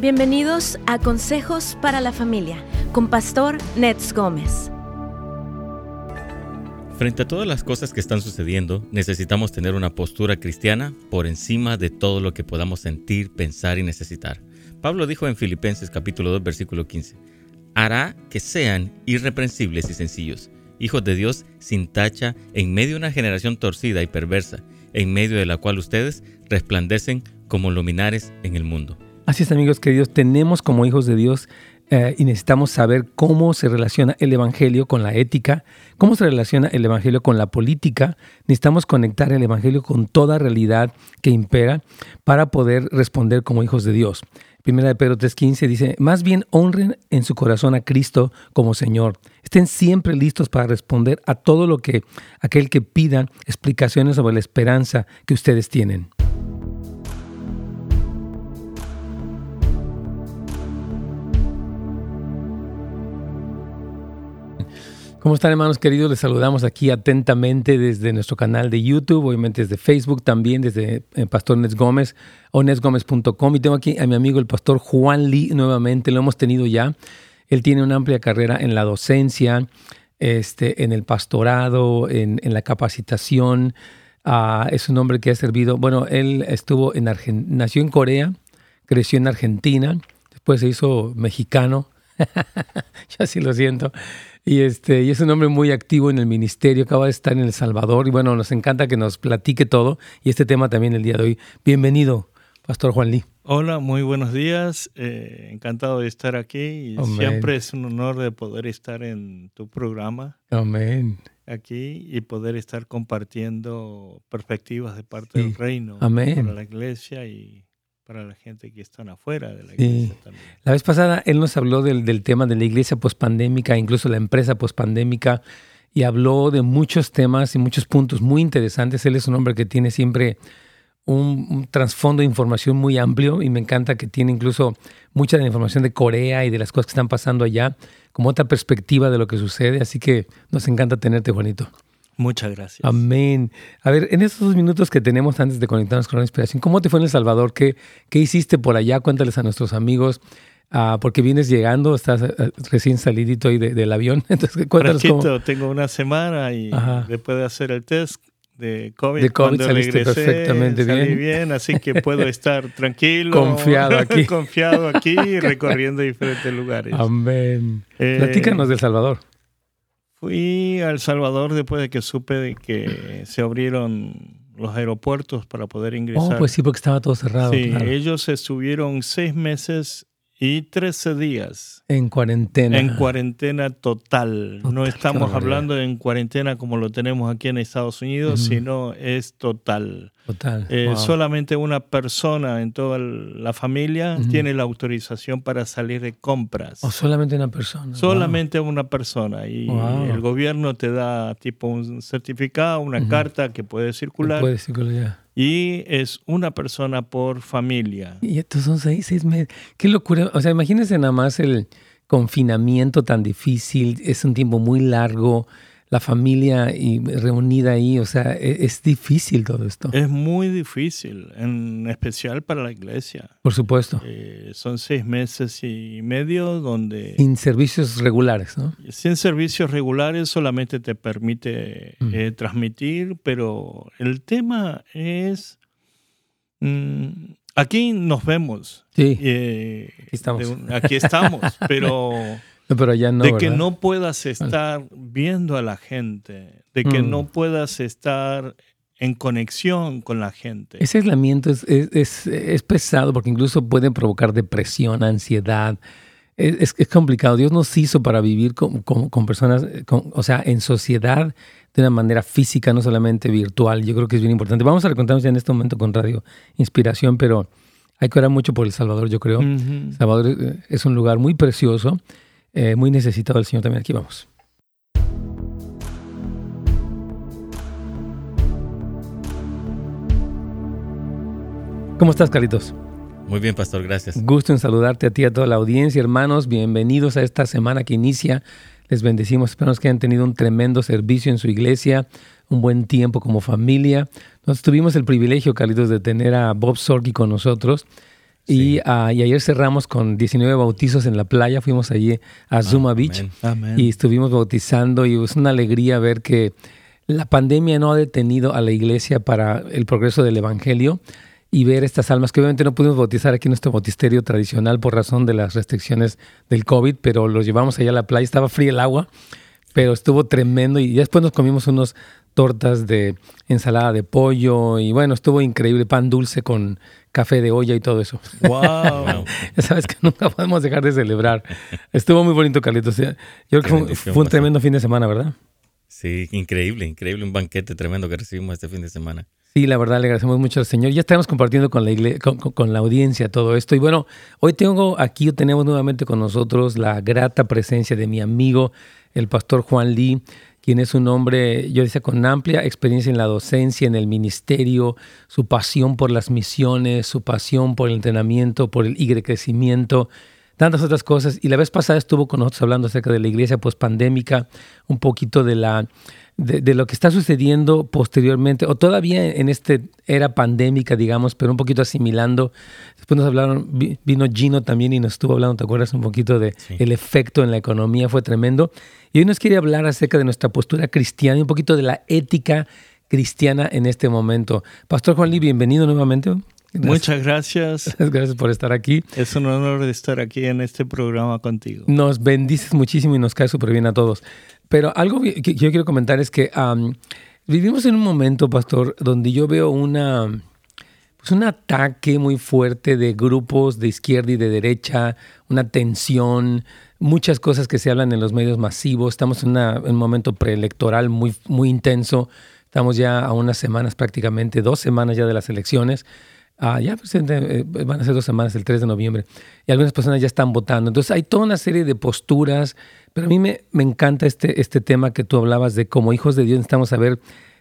Bienvenidos a Consejos para la Familia con Pastor Nets Gómez. Frente a todas las cosas que están sucediendo, necesitamos tener una postura cristiana por encima de todo lo que podamos sentir, pensar y necesitar. Pablo dijo en Filipenses capítulo 2 versículo 15, hará que sean irreprensibles y sencillos, hijos de Dios sin tacha, en medio de una generación torcida y perversa, en medio de la cual ustedes resplandecen como luminares en el mundo. Así es, amigos queridos, tenemos como hijos de Dios eh, y necesitamos saber cómo se relaciona el Evangelio con la ética, cómo se relaciona el Evangelio con la política. Necesitamos conectar el Evangelio con toda realidad que impera para poder responder como hijos de Dios. Primera de Pedro 3:15 dice, más bien honren en su corazón a Cristo como Señor. Estén siempre listos para responder a todo lo que aquel que pida explicaciones sobre la esperanza que ustedes tienen. ¿Cómo están hermanos queridos? Les saludamos aquí atentamente desde nuestro canal de YouTube, obviamente desde Facebook también, desde eh, Pastor Nes Gómez o nesgomez.com. Y tengo aquí a mi amigo el pastor Juan Lee nuevamente, lo hemos tenido ya. Él tiene una amplia carrera en la docencia, este, en el pastorado, en, la capacitación. Ah, es un hombre que ha servido, bueno, él estuvo en Argentina, nació en Corea, creció en Argentina, después se hizo mexicano. ya sí lo siento. Y, este, y es un hombre muy activo en el ministerio, acaba de estar en El Salvador y bueno, nos encanta que nos platique todo y este tema también el día de hoy. Bienvenido, Pastor Juan Lee. Hola, muy buenos días. Eh, encantado de estar aquí y siempre es un honor de poder estar en tu programa. Amén. Aquí y poder estar compartiendo perspectivas de parte del reino Amén. para la iglesia y para la gente que están afuera de la iglesia también. La vez pasada él nos habló del, tema de la iglesia pospandémica, incluso la empresa pospandémica, y habló de muchos temas y muchos puntos muy interesantes. Él es un hombre que tiene siempre un, trasfondo de información muy amplio y me encanta que tiene incluso mucha de la información de Corea y de las cosas que están pasando allá, como otra perspectiva de lo que sucede. Así que nos encanta tenerte, Juanito. Muchas gracias. Amén. A ver, en estos dos minutos que tenemos antes de conectarnos con la inspiración, ¿cómo te fue en El Salvador? ¿Qué, qué hiciste por allá? Cuéntales a nuestros amigos. Uh, porque vienes llegando, estás uh, recién salidito ahí de, del avión. Entonces, cuéntanos cómo... tengo una semana y después de hacer el test de COVID, de COVID saliste regresé, perfectamente salí bien. bien. Así que puedo estar tranquilo. confiado aquí. confiado aquí, recorriendo diferentes lugares. Amén. Eh, Platícanos del Salvador. Fui a El Salvador después de que supe de que se abrieron los aeropuertos para poder ingresar. Oh, pues sí, porque estaba todo cerrado. Sí, ellos estuvieron seis meses y 13 días. En cuarentena. En cuarentena total. no estamos hablando de en cuarentena como lo tenemos aquí en Estados Unidos, sino es total. Total. Eh, solamente una persona en toda la familia tiene la autorización para salir de compras. ¿O solamente una persona? Solamente una persona. Y el gobierno te da tipo un certificado, una carta que puede circular. puede circular y es una persona por familia. Y estos son seis, seis meses. Qué locura. O sea, imagínense nada más el confinamiento tan difícil. Es un tiempo muy largo la familia y reunida ahí, o sea, e-, es, difícil todo esto. Es muy difícil, en especial para la iglesia. Por supuesto. Eh, son seis meses y medio donde... Sin servicios regulares, ¿no? Sin servicios regulares solamente te permite mm. eh, transmitir, pero el tema es... Mm, aquí nos vemos. Sí. Eh, aquí estamos. aquí estamos, pero pero ya no, de que no puedas estar viendo a la gente, de que no mm. puedas estar en conexión con la gente. Ese aislamiento es, es, es, pesado porque incluso puede provocar depresión, ansiedad. Es, es complicado. Dios nos hizo para vivir con, con, personas, o sea, en sociedad de una manera física, no solamente virtual. Yo creo que es bien importante. Vamos a recontarnos ya en este momento con Radio Inspiración, pero hay que orar mucho por El Salvador, yo creo. El Salvador eh, es un lugar muy precioso eh, muy necesitado el Señor también. Aquí vamos. ¿Cómo estás, Carlitos? Muy bien, pastor, gracias. Gusto en saludarte a ti y a toda la audiencia, hermanos. Bienvenidos a esta semana que inicia. Les bendecimos. Esperamos que hayan tenido un tremendo servicio en su iglesia, un buen tiempo como familia. Nosotros tuvimos el privilegio, Carlitos, de tener a Bob Sorky con nosotros Y, ah, y, ayer cerramos con 19 bautizos en la playa. Fuimos allí a Zuma Beach y estuvimos bautizando y es una alegría ver que la pandemia no ha detenido a la iglesia para el progreso del Evangelio y ver estas almas que obviamente no pudimos bautizar aquí en nuestro bautisterio tradicional por razón de las restricciones del COVID, pero los llevamos allá a la playa. Estaba fría el agua, pero estuvo tremendo y después nos comimos unos tortas de ensalada de pollo y bueno, estuvo increíble, pan dulce con café de olla y todo eso. ¡Wow! ya sabes que nunca podemos dejar de celebrar. Estuvo muy bonito, Carlitos. Yo creo que fue, un tremendo fin de semana, ¿verdad? Sí, increíble, increíble, un banquete tremendo que recibimos este fin de semana. Sí, la verdad, le agradecemos mucho al Señor. Ya estamos compartiendo con la, iglesia, con, la audiencia todo esto. Y bueno, hoy tengo aquí, tenemos nuevamente con nosotros la grata presencia de mi amigo, el pastor Juan Lee quien es un hombre, yo decía, con amplia experiencia en la docencia, en el ministerio, su pasión por las misiones, su pasión por el entrenamiento, por el y crecimiento, tantas otras cosas. Y la vez pasada estuvo con nosotros hablando acerca de la iglesia pospandémica, un poquito de la de, lo que está sucediendo posteriormente, o todavía en esta era pandémica, digamos, pero un poquito asimilando. Después nos hablaron, vino Gino también y nos estuvo hablando, ¿te acuerdas? Un poquito de el efecto en la economía, fue tremendo. Y hoy nos quiere hablar acerca de nuestra postura cristiana y un poquito de la ética cristiana en este momento. Pastor Juan Lee, bienvenido nuevamente. Muchas gracias. Gracias por estar aquí. Es un honor estar aquí en este programa contigo. Nos bendices muchísimo y nos cae súper bien a todos. Pero algo que yo quiero comentar es que vivimos en un momento, pastor, donde yo veo una, pues un ataque muy fuerte de grupos de izquierda y de derecha, una tensión, muchas cosas que se hablan en los medios masivos. Estamos en, un momento preelectoral muy, muy intenso. Estamos ya a unas semanas, prácticamente dos semanas ya de las elecciones. Ah, ya pues, eh, van a ser dos semanas, el 3 de noviembre, y algunas personas ya están votando. Entonces hay toda una serie de posturas, pero a mí me, me encanta este, este tema que tú hablabas de como hijos de Dios necesitamos saber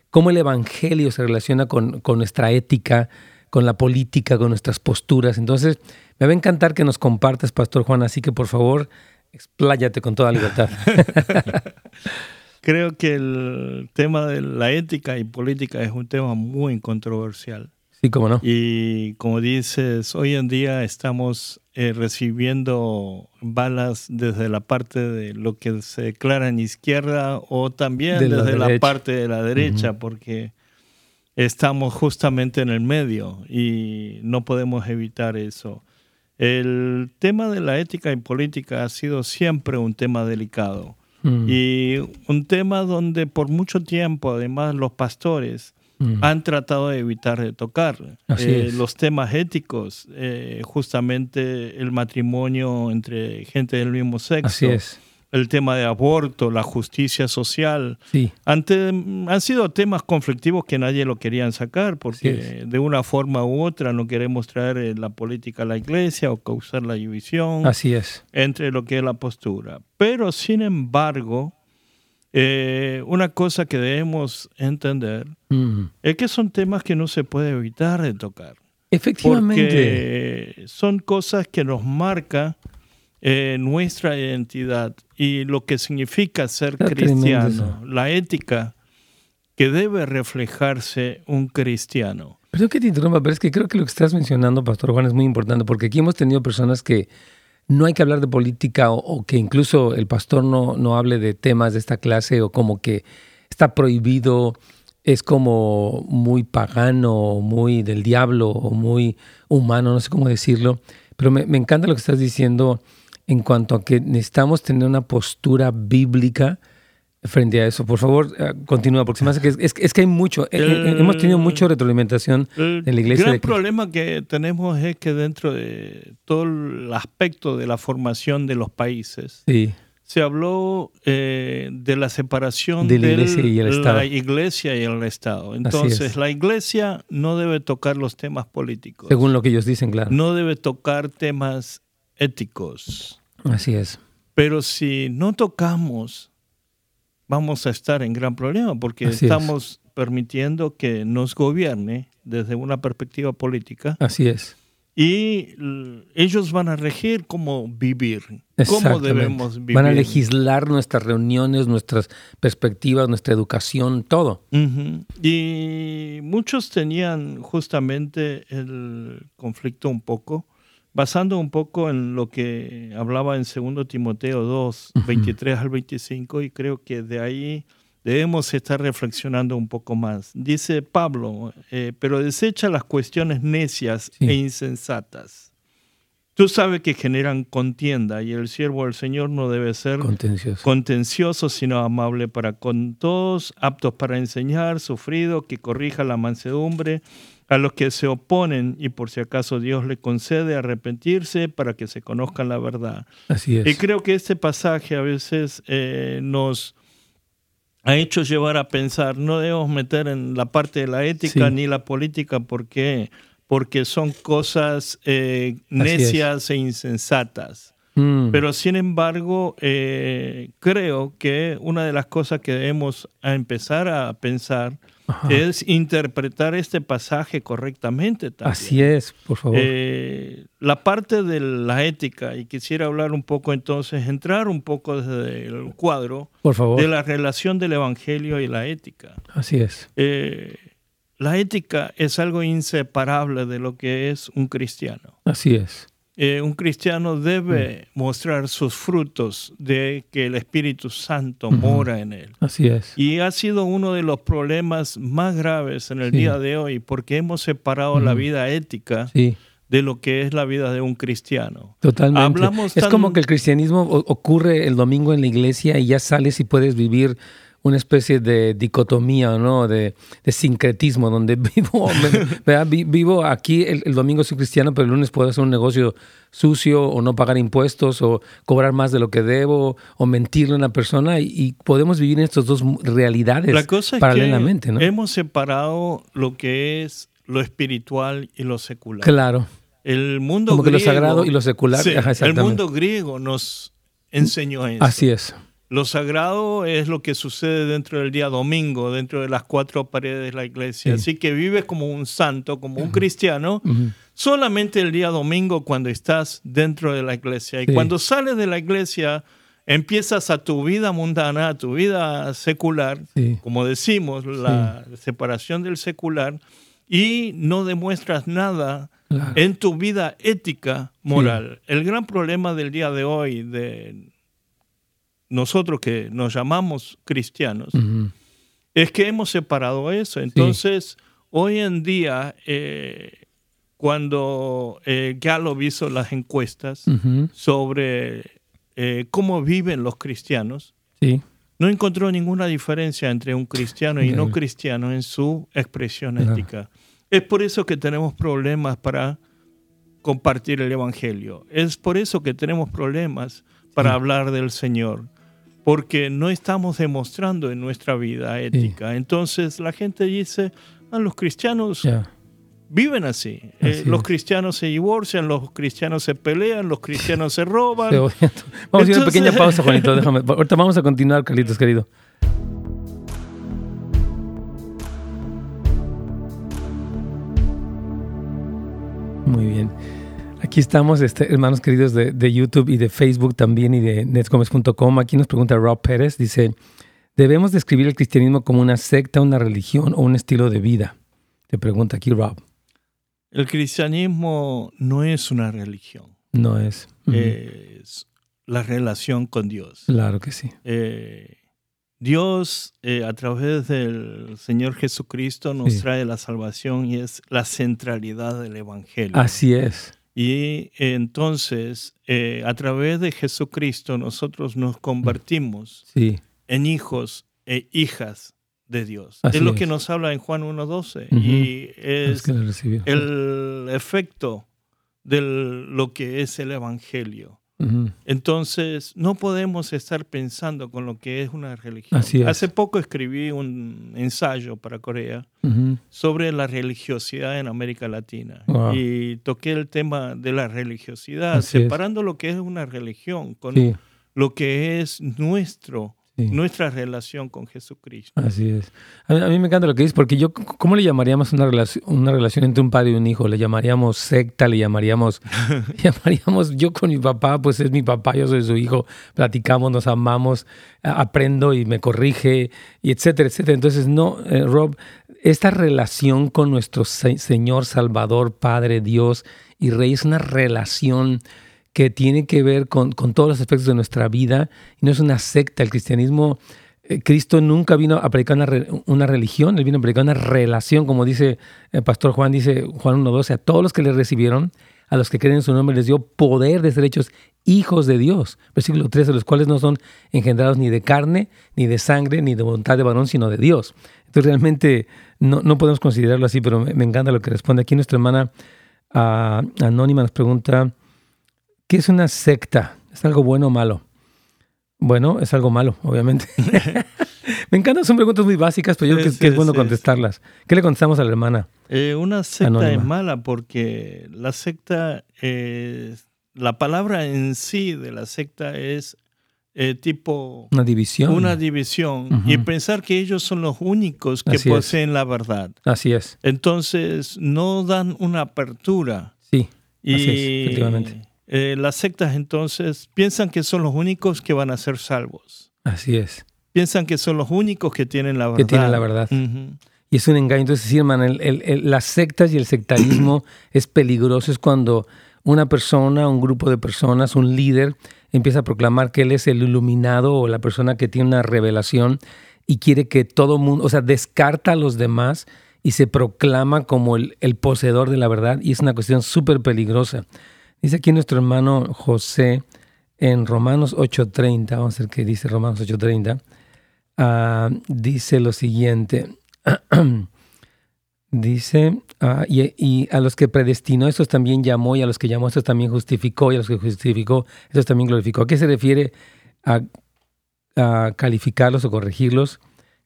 cómo el Evangelio se relaciona con, con nuestra ética, con la política, con nuestras posturas. Entonces, me va a encantar que nos compartas, Pastor Juan, así que por favor, expláyate con toda libertad. Creo que el tema de la ética y política es un tema muy controversial. Sí, cómo no. Y como dices, hoy en día estamos eh, recibiendo balas desde la parte de lo que se declara en izquierda o también desde la, parte de la derecha, porque estamos justamente en el medio y no podemos evitar eso. El tema de la ética y política ha sido siempre un tema delicado mm. y un tema donde por mucho tiempo, además, los pastores Mm. han tratado de evitar de tocar. Eh, los temas éticos, eh, justamente el matrimonio entre gente del mismo sexo. El tema de aborto, la justicia social. han sido temas conflictivos que nadie lo querían sacar porque de una forma u otra no queremos traer eh, la política a la iglesia o causar la división. Así es. Entre lo que es la postura. Pero sin embargo, eh, una cosa que debemos entender mm. es que son temas que no se puede evitar de tocar. Efectivamente. Porque son cosas que nos marcan eh, nuestra identidad y lo que significa ser cristiano, la ética que debe reflejarse un cristiano. Perdón que te interrumpa, pero es que creo que lo que estás mencionando, Pastor Juan, es muy importante, porque aquí hemos tenido personas que no hay que hablar de política o, que incluso el pastor no, no hable de temas de esta clase o como que está prohibido, es como muy pagano, muy del diablo o muy humano, no sé cómo decirlo, pero me, me encanta lo que estás diciendo en cuanto a que necesitamos tener una postura bíblica frente a eso. Por favor, eh, continúa, porque se me hace que es, es, que hay mucho, eh, eh, hemos tenido mucha retroalimentación en la iglesia. El gran problema que tenemos es que dentro de todo el aspecto de la formación de los países, se habló de la separación de la iglesia, y el Estado. la iglesia y el Estado. Entonces, la iglesia no debe tocar los temas políticos. Según lo que ellos dicen, claro. No debe tocar temas éticos. Así es. Pero si no tocamos vamos a estar en gran problema porque estamos permitiendo que nos gobierne desde una perspectiva política. Así es. Y ellos van a regir cómo vivir, cómo debemos vivir. Van a legislar nuestras reuniones, nuestras perspectivas, nuestra educación, todo. Y muchos tenían justamente el conflicto un poco basando un poco en lo que hablaba en 2 Timoteo 2, 23 al 25, y creo que de ahí debemos estar reflexionando un poco más. Dice Pablo, eh, pero desecha las cuestiones necias e insensatas. Tú sabes que generan contienda y el siervo del Señor no debe ser contencioso, contencioso sino amable para con todos, aptos para enseñar, sufrido, que corrija la mansedumbre a los que se oponen y por si acaso Dios le concede arrepentirse para que se conozca la verdad. Así es. Y creo que este pasaje a veces eh, nos ha hecho llevar a pensar, no debemos meter en la parte de la ética ni la política porque, porque son cosas eh, necias e insensatas. Mm. Pero sin embargo, eh, creo que una de las cosas que debemos empezar a pensar es interpretar este pasaje correctamente también. Así es, por favor. Eh, la parte de la ética, y quisiera hablar un poco entonces, entrar un poco desde el cuadro por favor. de la relación del Evangelio y la ética. Así es. Eh, la ética es algo inseparable de lo que es un cristiano. Así es. Eh, un cristiano debe mm. mostrar sus frutos de que el Espíritu Santo mora en él. Así es. Y ha sido uno de los problemas más graves en el día de hoy porque hemos separado la vida ética de lo que es la vida de un cristiano. Totalmente. es como que el cristianismo ocurre el domingo en la iglesia y ya sales y puedes vivir una especie de dicotomía, ¿no? De, sincretismo, donde vivo, vivo aquí, el, domingo soy cristiano, pero el lunes puedo hacer un negocio sucio o no pagar impuestos o cobrar más de lo que debo o mentirle a una persona y, podemos vivir en estas dos realidades La cosa paralelamente, ¿no? Hemos separado lo que es lo espiritual y lo secular. Claro. El mundo Como que lo sagrado y lo secular. el mundo griego nos enseñó eso. Así es. Lo sagrado es lo que sucede dentro del día domingo, dentro de las cuatro paredes de la iglesia. Así que vives como un santo, como un cristiano, solamente el día domingo cuando estás dentro de la iglesia. Y cuando sales de la iglesia, empiezas a tu vida mundana, a tu vida secular, como decimos, la separación del secular, y no demuestras nada en tu vida ética, moral. El gran problema del día de hoy, de nosotros que nos llamamos cristianos, es que hemos separado eso. Entonces, hoy en día, eh, cuando eh, Gallup hizo las encuestas sobre eh, cómo viven los cristianos, no encontró ninguna diferencia entre un cristiano y no cristiano en su expresión ética. Es por eso que tenemos problemas para compartir el Evangelio. Es por eso que tenemos problemas para hablar del Señor porque no estamos demostrando en nuestra vida ética. Entonces la gente dice, ah, los cristianos viven así. Eh, los cristianos se divorcian, los cristianos se pelean, los cristianos se roban. vamos a ir a una pequeña pausa, Juanito. Déjame. Ahorita vamos a continuar, Carlitos, querido. Muy bien. Aquí estamos, este, hermanos queridos de, YouTube y de Facebook también y de netscomes.com. Aquí nos pregunta Rob Pérez, dice, ¿debemos describir el cristianismo como una secta, una religión o un estilo de vida? Te pregunta aquí Rob. El cristianismo no es una religión. No es. Es la relación con Dios. Claro que sí. Eh, Dios, eh, a través del Señor Jesucristo, nos trae la salvación y es la centralidad del Evangelio. Así es. Y entonces, eh, a través de Jesucristo, nosotros nos convertimos en hijos e hijas de Dios. es lo que nos habla en Juan 1.12. Y es, el efecto de lo que es el Evangelio. Entonces, no podemos estar pensando con lo que es una religión. Hace poco escribí un ensayo para Corea sobre la religiosidad en América Latina. Y toqué el tema de la religiosidad, separando lo que es una religión con lo que es nuestro nuestra relación con Jesucristo. Así es. A mí, me encanta lo que dices, porque yo, ¿cómo le llamaríamos una relación, una relación entre un padre y un hijo? ¿Le llamaríamos secta? ¿Le llamaríamos, llamaríamos, yo con mi papá, pues es mi papá, yo soy su hijo, platicamos, nos amamos, aprendo y me corrige, y etcétera, etcétera. Entonces, no, eh, Rob, esta relación con nuestro Señor, Salvador, Padre, Dios, y rey, es una relación que tiene que ver con, todos los aspectos de nuestra vida y no es una secta. El cristianismo, eh, Cristo nunca vino a predicar una, religión, él vino a predicar una relación, como dice el pastor Juan, dice Juan 1.12, a todos los que le recibieron, a los que creen en su nombre, les dio poder de ser hechos hijos de Dios. Versículo 13, los cuales no son engendrados ni de carne, ni de sangre, ni de voluntad de varón, sino de Dios. Entonces realmente no, no podemos considerarlo así, pero me, encanta lo que responde. Aquí nuestra hermana ah, Anónima nos pregunta, ¿Qué es una secta? ¿Es algo bueno o malo? Bueno, es algo malo, obviamente. Me encantan, son preguntas muy básicas, pero yo creo que, es bueno contestarlas. ¿Qué le contestamos a la hermana? Eh, una secta es mala porque la secta, la palabra en sí de la secta es eh, tipo... Una división. Una división. Y pensar que ellos son los únicos que poseen la verdad. Así es. Entonces, no dan una apertura. Sí. Así es, efectivamente. Eh, las sectas entonces piensan que son los únicos que van a ser salvos. Así es. Piensan que son los únicos que tienen la verdad. Que tienen la verdad. Y es un engaño. Entonces, sí, hermano, las sectas y el sectarismo es peligroso. Es cuando una persona, un grupo de personas, un líder, empieza a proclamar que él es el iluminado o la persona que tiene una revelación y quiere que todo mundo, o sea, descarta a los demás y se proclama como el, el poseedor de la verdad. Y es una cuestión súper peligrosa. Dice aquí nuestro hermano José en Romanos 8.30, vamos a ver qué dice Romanos 8.30, ah, dice lo siguiente, dice, ah, y, a los que predestinó, esos también llamó, y a los que llamó, esos también justificó, y a los que justificó, esos también glorificó. ¿A qué se refiere a, calificarlos o corregirlos?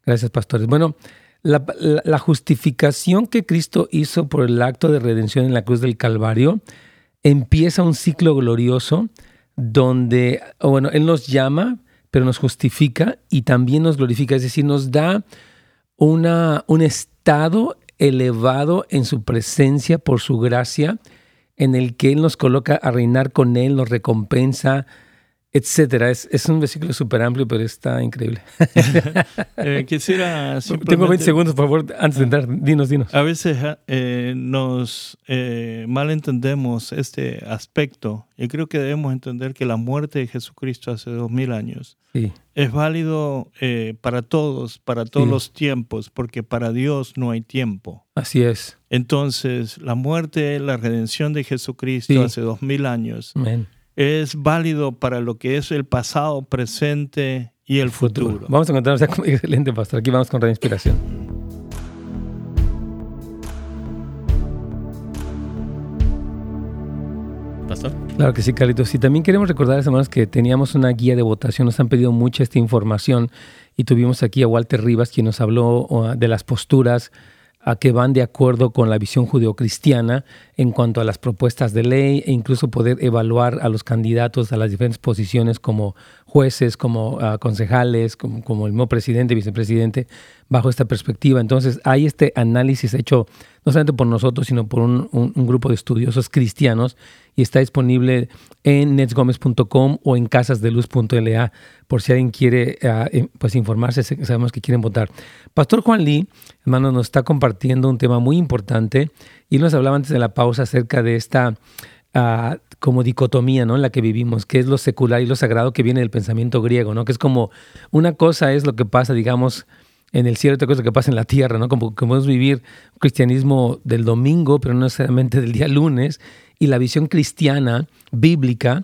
Gracias, pastores. Bueno, la justificación que Cristo hizo por el acto de redención en la cruz del Calvario, empieza un ciclo glorioso donde, bueno, Él nos llama, pero nos justifica y también nos glorifica, es decir, nos da una, un estado elevado en su presencia por su gracia, en el que Él nos coloca a reinar con Él, nos recompensa, etcétera. Es, es un versículo súper amplio, pero está increíble. Eh, quisiera Tengo 20 segundos, por favor, antes de entrar. Dinos, dinos. A veces eh, nos eh, malentendemos este aspecto y creo que debemos entender que la muerte de Jesucristo hace dos mil años es válido para todos, para todos los tiempos, porque para Dios no hay tiempo. Así es. Entonces, la muerte, la redención de Jesucristo hace dos mil años. Amén es válido para lo que es el pasado, presente y el futuro. Vamos a encontrarnos con excelente pastor. Aquí vamos con inspiración. Pastor. Claro que sí, Carlitos. Y también queremos recordar, hermanos, que teníamos una guía de votación. Nos han pedido mucha esta información y tuvimos aquí a Walter Rivas, quien nos habló de las posturas a que van de acuerdo con la visión judeocristiana en cuanto a las propuestas de ley e incluso poder evaluar a los candidatos a las diferentes posiciones como jueces, como ah, concejales, como, el mismo presidente, vicepresidente, bajo esta perspectiva. Entonces hay este análisis hecho no solamente por nosotros, sino por un, grupo de estudiosos cristianos y está disponible en netsgomez.com o en casasdeluz.la por si alguien quiere ah, em, pues informarse, sabemos que quieren votar. Pastor Juan Lee, hermano, nos está compartiendo un tema muy importante y nos hablaba antes de la pausa acerca de esta ah, como dicotomía, ¿no? En la que vivimos, que es lo secular y lo sagrado que viene del pensamiento griego, ¿no? Que es como una cosa es lo que pasa, digamos, en el cielo, otra cosa que pasa en la tierra, ¿no? Como que podemos vivir cristianismo del domingo, pero no necesariamente del día lunes, y la visión cristiana, bíblica,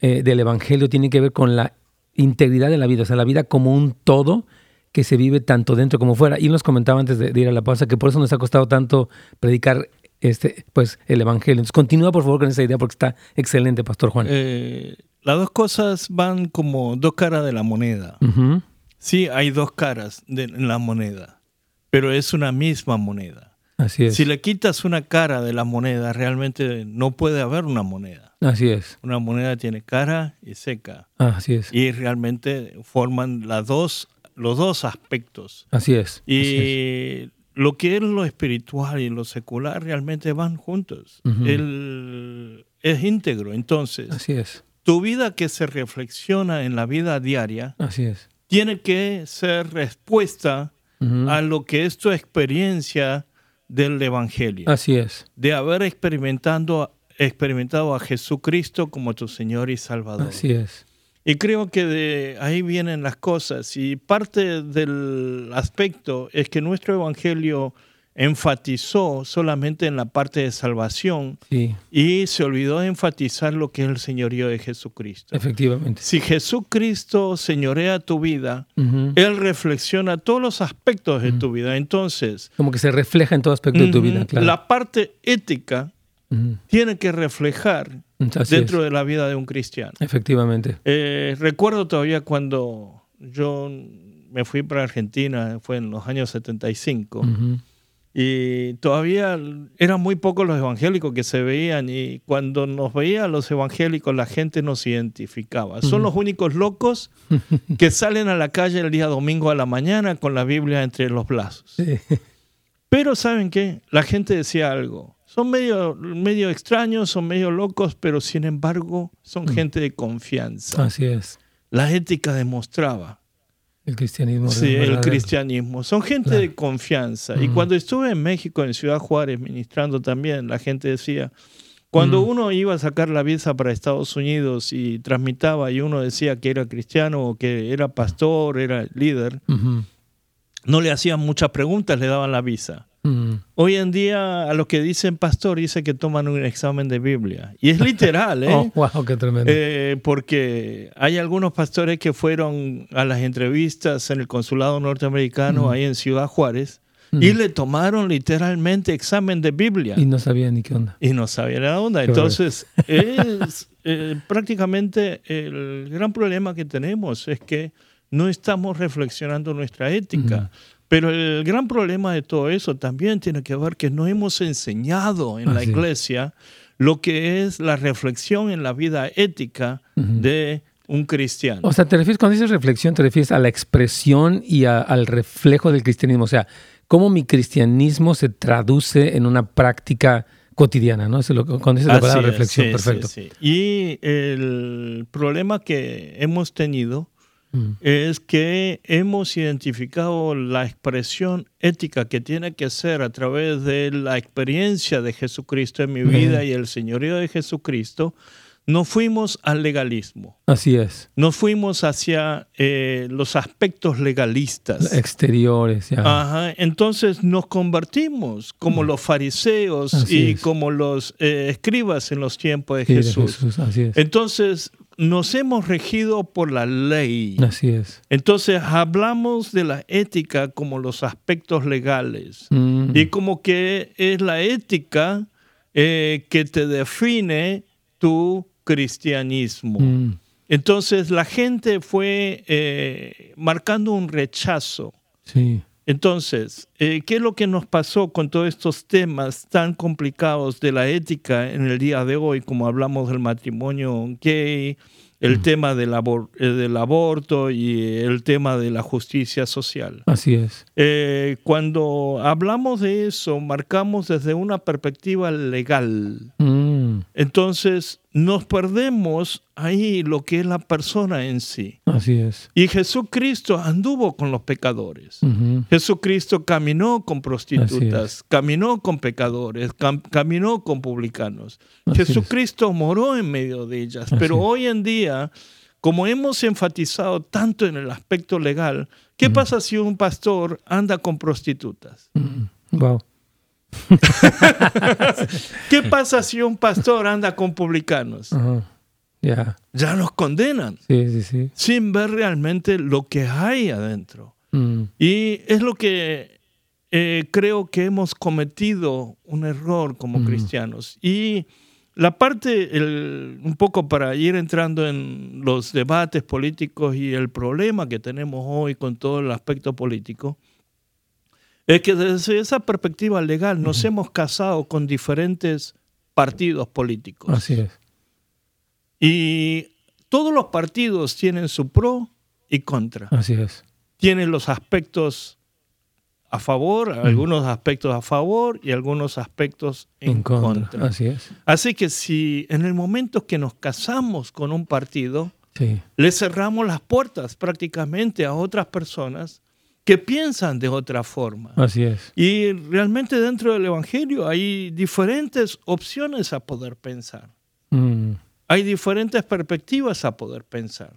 eh, del evangelio tiene que ver con la integridad de la vida, o sea, la vida como un todo que se vive tanto dentro como fuera. Y nos comentaba antes de, ir a la pausa que por eso nos ha costado tanto predicar este, pues, el Evangelio. Entonces, continúa por favor con esa idea porque está excelente, Pastor Juan. Eh, las dos cosas van como dos caras de la moneda. Sí, hay dos caras de, en la moneda, pero es una misma moneda. Así es. Si le quitas una cara de la moneda, realmente no puede haber una moneda. Así es. Una moneda tiene cara y seca. Así es. Y realmente forman las dos los dos aspectos. Así es. Y lo que es lo espiritual y lo secular realmente van juntos. es íntegro. Entonces, Así es. tu vida que se reflexiona en la vida diaria, Así es. Tiene que ser respuesta a lo que es tu experiencia del Evangelio. Así es. De haber experimentado experimentado a Jesucristo como tu Señor y Salvador. Así es. Y creo que de ahí vienen las cosas. Y parte del aspecto es que nuestro Evangelio enfatizó solamente en la parte de salvación y se olvidó de enfatizar lo que es el señorío de Jesucristo. Efectivamente. Si Jesucristo señorea tu vida, Él reflexiona todos los aspectos de tu vida. Entonces... Como que se refleja en todo aspecto de tu vida, claro. La parte ética tiene que reflejar dentro de la vida de un cristiano. Efectivamente. Eh, recuerdo todavía cuando yo me fui para Argentina, fue en los años 75. Y todavía eran muy pocos los evangélicos que se veían y cuando nos veían los evangélicos la gente nos identificaba. Son los únicos locos que salen a la calle el día domingo a la mañana con la Biblia entre los brazos. Pero ¿saben qué? La gente decía algo. Son medio, medio extraños, son medio locos, pero sin embargo son mm. gente de confianza. Así es. La ética demostraba el cristianismo. Sí, el cristianismo. Son gente de confianza. Y cuando estuve en México, en Ciudad Juárez, ministrando también, la gente decía, cuando uno iba a sacar la visa para Estados Unidos y transmitaba y uno decía que era cristiano o que era pastor, era líder, no le hacían muchas preguntas, le daban la visa. Mm. Hoy en día a los que dicen pastor dice que toman un examen de Biblia. Y es literal, ¿eh? oh, wow, qué tremendo. Eh, porque hay algunos pastores que fueron a las entrevistas en el consulado norteamericano, mm. ahí en Ciudad Juárez, mm. y le tomaron literalmente examen de Biblia. Y no sabían ni qué onda. Y no sabían la onda. Entonces, es eh, prácticamente el gran problema que tenemos es que no estamos reflexionando nuestra ética. Pero el gran problema de todo eso también tiene que ver que no hemos enseñado en la iglesia lo que es la reflexión en la vida ética de un cristiano. O sea, te refieres, cuando dices reflexión, te refieres a la expresión y al reflejo del cristianismo. O sea, cómo mi cristianismo se traduce en una práctica cotidiana, ¿no? Eso es lo, cuando dices la palabra reflexión, perfecto. y el problema que hemos tenido Mm. es que hemos identificado la expresión ética que tiene que ser a través de la experiencia de Jesucristo en mi vida y el señorío de Jesucristo, no fuimos al legalismo. Así es. No fuimos hacia eh, los aspectos legalistas. Exteriores, ya. Ajá. Entonces nos convertimos como mm. los fariseos y como los eh, escribas en los tiempos de Jesús. De Jesús. Así es. Entonces nos hemos regido por la ley. Así es. Entonces hablamos de la ética como los aspectos legales mm. y como que es la ética eh, que te define tu cristianismo. Mm. Entonces la gente fue eh, marcando un rechazo. Sí. Entonces, eh, ¿qué es lo que nos pasó con todos estos temas tan complicados de la ética en el día de hoy, como hablamos del matrimonio gay, el mm. tema del, eh, del, aborto y el tema de la justicia social? Así es. Eh, cuando hablamos de eso, marcamos desde una perspectiva legal. Mm. Entonces, nos perdemos ahí lo que es la persona en sí. Así es. Y Jesucristo anduvo con los pecadores. Jesucristo caminó con prostitutas, caminó con pecadores, caminó con publicanos. Jesucristo moró en medio de ellas. Pero hoy en día, como hemos enfatizado tanto en el aspecto legal, ¿qué pasa si un pastor anda con prostitutas? Wow. ¿Qué pasa si un pastor anda con publicanos? Ya nos condenan sin ver realmente lo que hay adentro. Mm. Y es lo que eh, creo que hemos cometido un error como mm. cristianos. Y la parte, un poco para ir entrando en los debates políticos y el problema que tenemos hoy con todo el aspecto político, es que desde esa perspectiva legal nos hemos casado con diferentes partidos políticos. Así es. Y todos los partidos tienen su pro y contra. Así es. Tienen los aspectos a favor, algunos aspectos a favor y algunos aspectos en, contra. Así es. Así que si en el momento que nos casamos con un partido, le cerramos las puertas prácticamente a otras personas que piensan de otra forma. Así es. Y realmente dentro del Evangelio hay diferentes opciones a poder pensar. Mm. Hay diferentes perspectivas a poder pensar.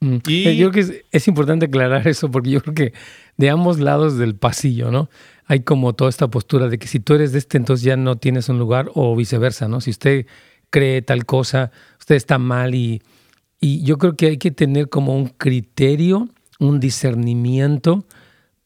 Mm. Y... Yo creo que es, importante aclarar eso porque yo creo que de ambos lados del pasillo, ¿no? Hay como toda esta postura de que si tú eres de este, entonces ya no tienes un lugar o viceversa, ¿no? Si usted cree tal cosa, usted está mal y, y yo creo que hay que tener como un criterio, un discernimiento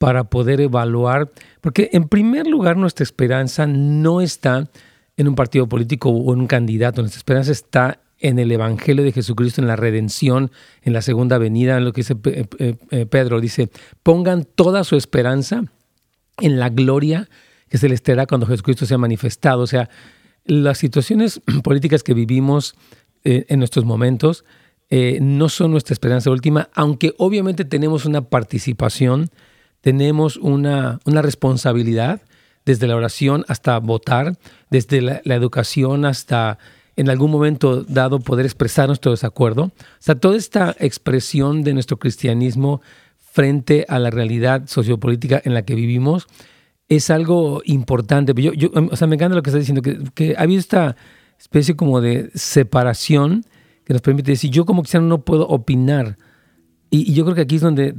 para poder evaluar, porque en primer lugar nuestra esperanza no está en un partido político o en un candidato, nuestra esperanza está en el Evangelio de Jesucristo, en la redención, en la segunda venida, en lo que dice Pedro, dice, pongan toda su esperanza en la gloria que se les traerá cuando Jesucristo sea manifestado. O sea, las situaciones políticas que vivimos eh, en nuestros momentos eh, no son nuestra esperanza última, aunque obviamente tenemos una participación tenemos una, responsabilidad desde la oración hasta votar, desde la, educación hasta en algún momento dado poder expresar nuestro desacuerdo. O sea, toda esta expresión de nuestro cristianismo frente a la realidad sociopolítica en la que vivimos es algo importante. Yo, yo, o sea, me encanta lo que está diciendo, que, que ha habido esta especie como de separación que nos permite decir, yo como cristiano no puedo opinar y, yo creo que aquí es donde,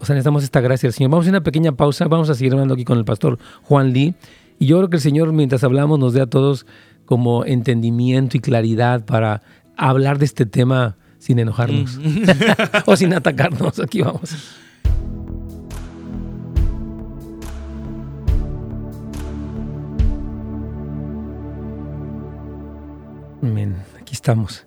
o sea, necesitamos esta gracia del Señor. Vamos a una pequeña pausa, vamos a seguir hablando aquí con el pastor Juan Lee. Y yo creo que el Señor, mientras hablamos, nos dé a todos como entendimiento y claridad para hablar de este tema sin enojarnos mm. o sin atacarnos. Aquí vamos. Amén. Aquí estamos.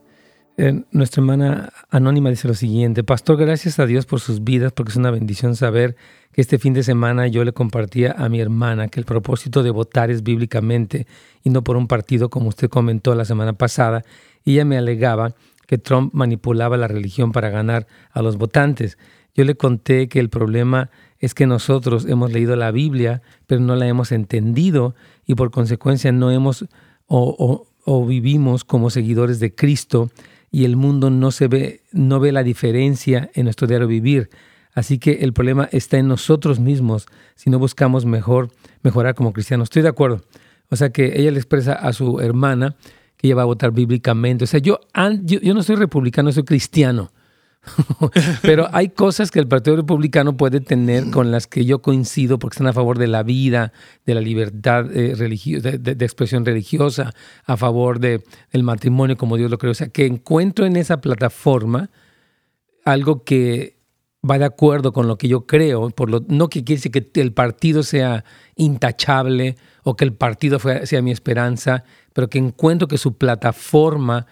Eh, nuestra hermana anónima dice lo siguiente, Pastor, gracias a Dios por sus vidas, porque es una bendición saber que este fin de semana yo le compartía a mi hermana que el propósito de votar es bíblicamente y no por un partido como usted comentó la semana pasada. Ella me alegaba que Trump manipulaba la religión para ganar a los votantes. Yo le conté que el problema es que nosotros hemos leído la Biblia, pero no la hemos entendido y por consecuencia no hemos o vivimos como seguidores de Cristo y el mundo no se ve, no ve la diferencia en nuestro diario vivir. Así que el problema está en nosotros mismos si no buscamos mejor, mejorar como cristianos. Estoy de acuerdo. O sea que ella le expresa a su hermana que ella va a votar bíblicamente. O sea, yo, yo, yo no soy republicano, soy cristiano. Pero hay cosas que el Partido Republicano puede tener con las que yo coincido porque están a favor de la vida, de la libertad eh, de, expresión religiosa, a favor de, del matrimonio como Dios lo cree. O sea, que encuentro en esa plataforma algo que va de acuerdo con lo que yo creo, por lo, no que quiere decir que el partido sea intachable o que el partido sea mi esperanza, pero que encuentro que su plataforma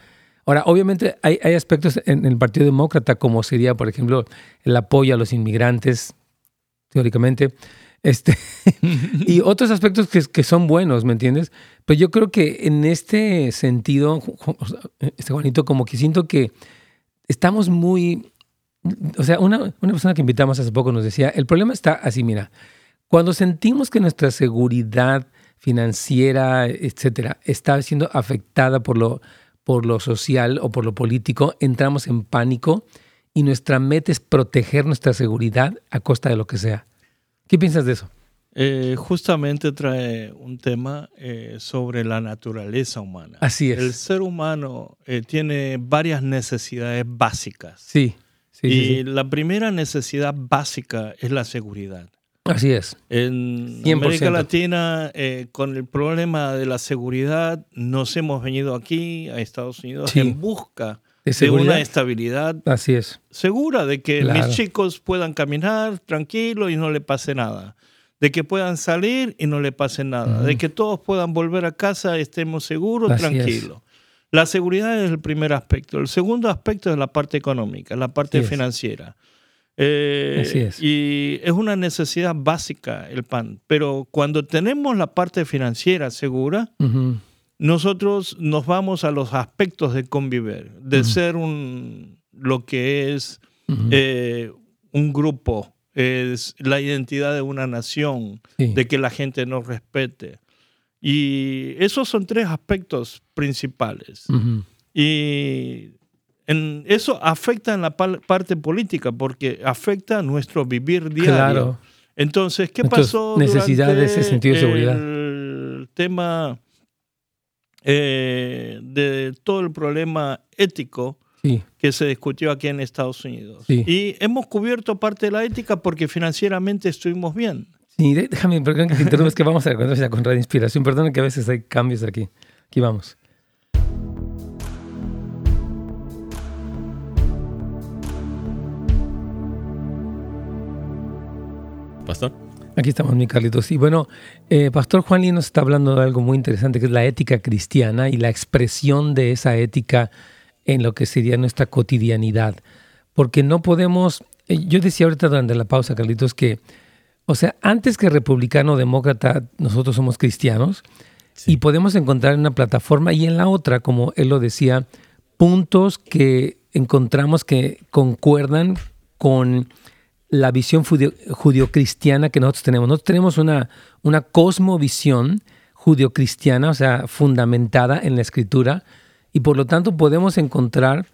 Ahora, obviamente hay, aspectos en el Partido Demócrata, como sería, por ejemplo, el apoyo a los inmigrantes, teóricamente, este, y otros aspectos que, son buenos, ¿me entiendes? Pero yo creo que en este sentido, este Juanito, como que siento que estamos muy... O sea, una, una persona que invitamos hace poco nos decía, el problema está así, mira, cuando sentimos que nuestra seguridad financiera, etcétera, está siendo afectada por lo por lo social o por lo político, entramos en pánico y nuestra meta es proteger nuestra seguridad a costa de lo que sea. ¿Qué piensas de eso? Eh, justamente trae un tema eh, sobre la naturaleza humana. Así es. El ser humano eh, tiene varias necesidades básicas. Sí. sí y la primera necesidad básica es la seguridad. Así es. En América Latina, eh, con el problema de la seguridad, nos hemos venido aquí a Estados Unidos en busca de, una estabilidad Así es. segura, de que mis chicos puedan caminar tranquilos y no le pase nada, de que puedan salir y no le pase nada, de que todos puedan volver a casa y estemos seguros, tranquilos. La seguridad es el primer aspecto. El segundo aspecto es la parte económica, la parte financiera. Eh, y es una necesidad básica el pan. Pero cuando tenemos la parte financiera segura, nosotros nos vamos a los aspectos de convivir, de ser un, lo que es eh, un grupo, es la identidad de una nación, de que la gente nos respete. Y esos son tres aspectos principales. Y en, eso afecta en la parte política porque afecta nuestro vivir diario. Claro. Entonces, ¿qué pasó? Necesidad de ese sentido de seguridad. El tema eh, de todo el problema ético que se discutió aquí en Estados Unidos. Y hemos cubierto parte de la ética porque financieramente estuvimos bien. Sí, déjame, perdón que te interrumpes, que vamos a ver con Radio Inspiración. Perdón que a veces hay cambios aquí. Aquí vamos. Pastor. Aquí estamos, mi Carlitos. Y bueno, eh, Pastor Juan Lee nos está hablando de algo muy interesante, que es la ética cristiana y la expresión de esa ética en lo que sería nuestra cotidianidad. Porque no podemos, eh, yo decía ahorita durante la pausa, Carlitos, que o sea, antes que republicano o demócrata, nosotros somos cristianos y podemos encontrar en una plataforma y en la otra, como él lo decía, puntos que encontramos que concuerdan con la visión judio-cristiana que nosotros tenemos. Nosotros tenemos una, una cosmovisión judio-cristiana, o sea, fundamentada en la escritura, y por lo tanto podemos encontrar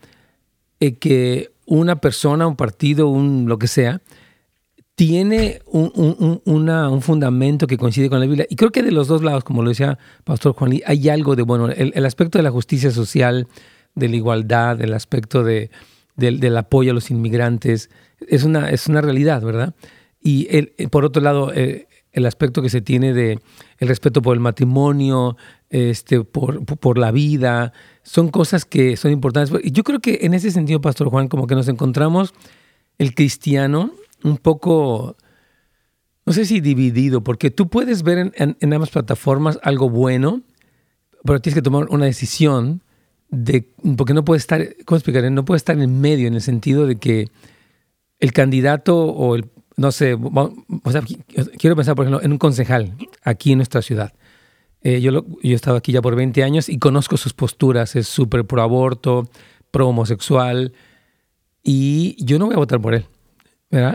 eh, que una persona, un partido, un lo que sea, tiene un, fundamento que coincide con la Biblia. Y creo que de los dos lados, como lo decía Pastor Juan Lee, hay algo de, bueno, el, aspecto de la justicia social, de la igualdad, el aspecto de, del, apoyo a los inmigrantes, es una, es una realidad, ¿verdad? Y el, por otro lado, eh, el aspecto que se tiene de el respeto por el matrimonio, este, por, por la vida, son cosas que son importantes. Yo creo que en ese sentido, Pastor Juan, como que nos encontramos el cristiano un poco, no sé si dividido, porque tú puedes ver en, ambas plataformas algo bueno, pero tienes que tomar una decisión de, porque no puede estar, ¿cómo explicar? No puede estar en medio en el sentido de que el candidato o el, no sé, o sea, quiero pensar, por ejemplo, en un concejal aquí en nuestra ciudad. Eh, yo, yo he estado aquí ya por 20 años y conozco sus posturas, es súper pro aborto, pro homosexual, y yo no voy a votar por él.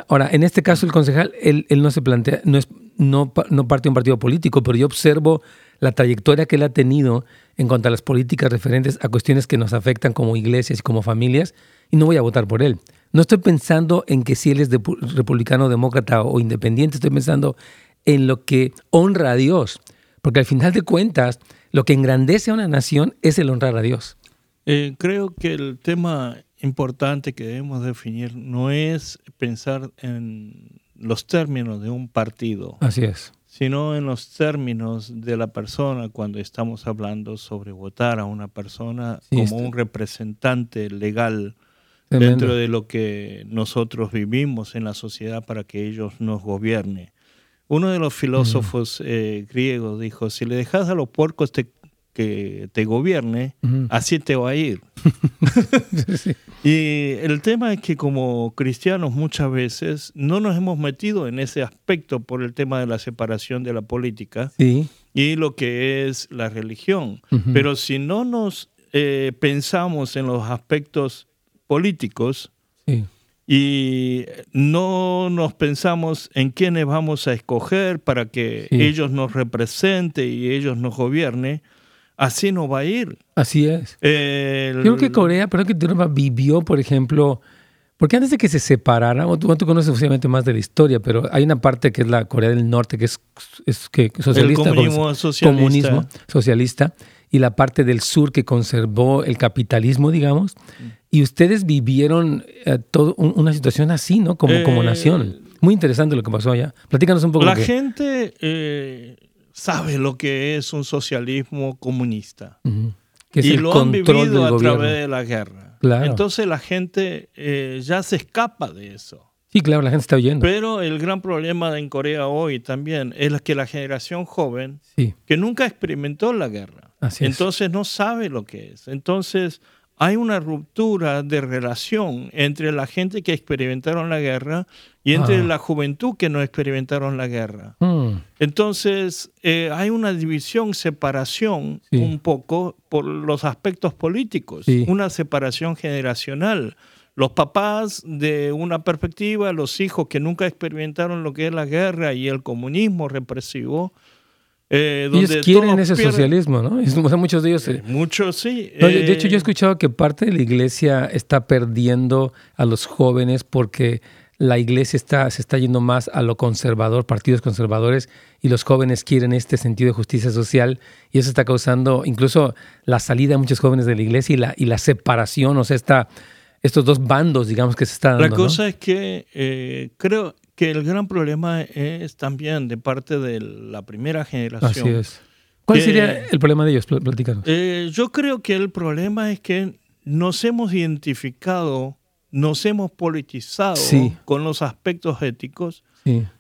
Ahora, en este caso el concejal, él, no se plantea, no, es, no, no parte de un partido político, pero yo observo la trayectoria que él ha tenido en cuanto a las políticas referentes a cuestiones que nos afectan como iglesias y como familias, y no voy a votar por él. No estoy pensando en que si él es de, republicano, demócrata o independiente, estoy pensando en lo que honra a Dios, porque al final de cuentas, lo que engrandece a una nación es el honrar a Dios. Eh, creo que el tema importante que debemos definir no es pensar en los términos de un partido. Así es. Sino en los términos de la persona cuando estamos hablando sobre votar a una persona como un representante legal dentro de lo que nosotros vivimos en la sociedad para que ellos nos gobiernen. Uno de los filósofos eh, griegos dijo, si le dejas a los puercos te que te gobierne, así te va a ir. Y el tema es que como cristianos muchas veces no nos hemos metido en ese aspecto por el tema de la separación de la política y lo que es la religión. Pero si no nos eh, pensamos en los aspectos políticos, y no nos pensamos en quiénes vamos a escoger para que ellos nos representen y ellos nos gobiernen, así no va a ir. Así es. Creo que Corea, pero que vivió, por ejemplo, porque antes de que se separaran, tú, tú conoces obviamente más de la historia, pero hay una parte que es la Corea del Norte, que es, es que socialista. El comunismo socialista. Comunismo socialista. Y la parte del sur que conservó el capitalismo, digamos. Y ustedes vivieron eh, todo, una situación así, ¿no? Como, como eh, nación. Muy interesante lo que pasó allá. Platícanos un poco. La gente eh, sabe lo que es un socialismo comunista. y lo han vivido a través de la guerra. Entonces la gente ya se escapa de eso. Sí, claro, la gente está oyendo. Pero el gran problema en Corea hoy también es que la generación joven, que nunca experimentó la guerra, entonces no sabe lo que es. Entonces hay una ruptura de relación entre la gente que experimentaron la guerra y entre ah. la juventud que no experimentaron la guerra. Hmm. Entonces, eh, hay una división, separación un poco por los aspectos políticos, una separación generacional. Los papás de una perspectiva, los hijos que nunca experimentaron lo que es la guerra y el comunismo represivo, Eh, donde ellos quieren ese socialismo, ¿no? muchos de ellos... Eh, muchos sí. de, hecho, yo he escuchado que parte de la iglesia está perdiendo a los jóvenes porque la iglesia está, se está yendo más a lo conservador, partidos conservadores, y los jóvenes quieren este sentido de justicia social, y eso está causando incluso la salida de muchos jóvenes de la iglesia y la, y la separación, o sea, esta, estos dos bandos, digamos, que se están dando. La cosa es que eh, creo que el gran problema es también de parte de la primera generación. Así es. ¿Cuál sería el problema de ellos? Platícanos. Eh, yo creo que el problema es que nos hemos identificado, nos hemos politizado con los aspectos éticos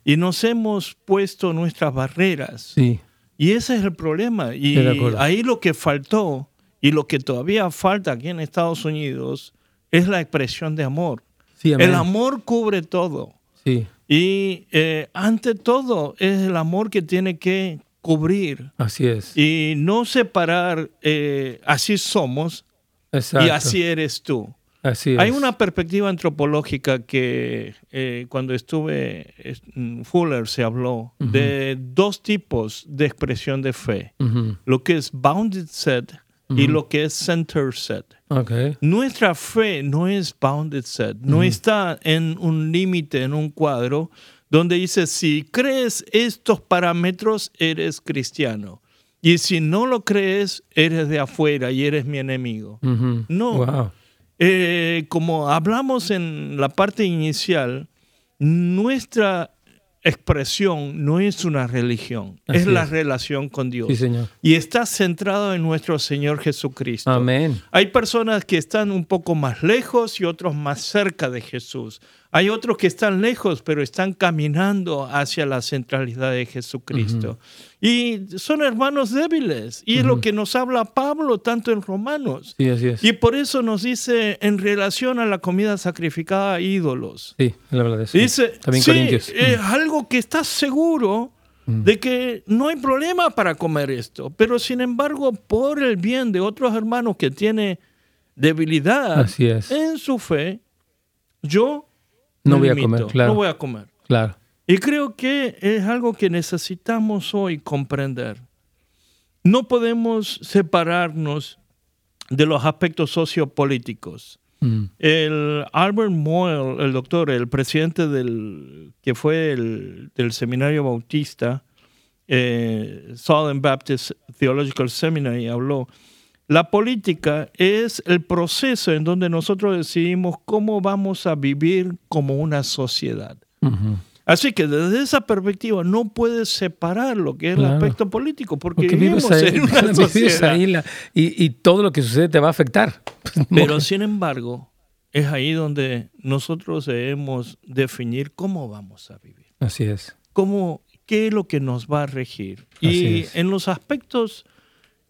y nos hemos puesto nuestras barreras. Y ese es el problema. Y ahí lo que faltó y lo que todavía falta aquí en Estados Unidos es la expresión de amor. el amor cubre todo. Sí. Y eh, ante todo es el amor que tiene que cubrir. Así es. Y no separar, eh, así somos y así eres tú. Así es. Hay una perspectiva antropológica que eh, cuando estuve en Fuller se habló de dos tipos de expresión de fe. Lo que es bounded set y lo que es center set. Nuestra fe no es bounded set, no está en un límite, en un cuadro, donde dice, si crees estos parámetros, eres cristiano. Y si no lo crees, eres de afuera y eres mi enemigo. No. Eh, como hablamos en la parte inicial, nuestra expresión no es una religión, es la relación con Dios. Y está centrado en nuestro Señor Jesucristo. Amén. Hay personas que están un poco más lejos y otros más cerca de Jesús. Hay otros que están lejos, pero están caminando hacia la centralidad de Jesucristo. Y son hermanos débiles. Y es lo que nos habla Pablo tanto en Romanos. Sí, así es. Y por eso nos dice en relación a la comida sacrificada a ídolos. Sí, la verdad es. Dice, También sí, es algo que estás seguro de que no hay problema para comer esto. Pero sin embargo, por el bien de otros hermanos que tienen debilidad en su fe, yo no voy a comer, claro. No voy a comer. Claro. Y creo que es algo que necesitamos hoy comprender. No podemos separarnos de los aspectos sociopolíticos. Mm. El Albert Moyle, el doctor, el presidente del que fue el, del seminario bautista, eh, Southern Baptist Theological Seminary, habló la política es el proceso en donde nosotros decidimos cómo vamos a vivir como una sociedad. Así que desde esa perspectiva no puedes separar lo que es el aspecto político, porque, vivimos en una sociedad. y, todo lo que sucede te va a afectar. Pero sin embargo, es ahí donde nosotros debemos definir cómo vamos a vivir. Así es. Cómo, ¿Qué es lo que nos va a regir? y en los aspectos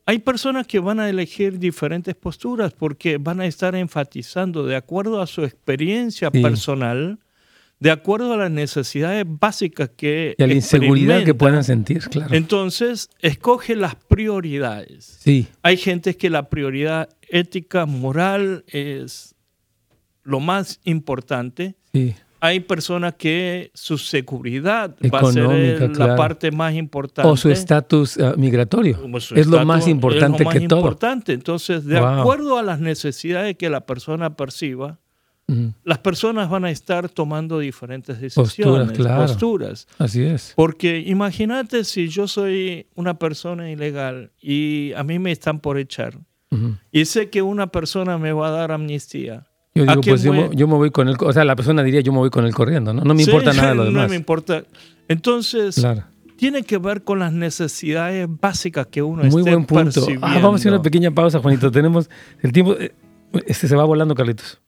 hay personas que van a elegir diferentes posturas porque van a estar enfatizando de acuerdo a su experiencia personal, de acuerdo a las necesidades básicas que y a la inseguridad que puedan sentir, claro. Entonces, escoge las prioridades. Sí. Hay gente que la prioridad ética, moral es lo más importante. Sí hay personas que su seguridad va a ser la parte más importante. O su estatus eh, migratorio. es lo más importante es que todo. Importante. Entonces, de acuerdo a las necesidades que la persona perciba, las personas van a estar tomando diferentes decisiones, posturas, Así es. Porque imagínate si yo soy una persona ilegal y a mí me están por echar y sé que una persona me va a dar amnistía yo digo, pues yo, me voy con él, o sea, la persona diría yo me voy con él corriendo, ¿no? No me importa nada lo demás. No me importa. Entonces, tiene que ver con las necesidades básicas que uno Muy buen punto. Ah, vamos a hacer una pequeña pausa, Juanito. Tenemos el tiempo, eh, este se va volando, Carlitos.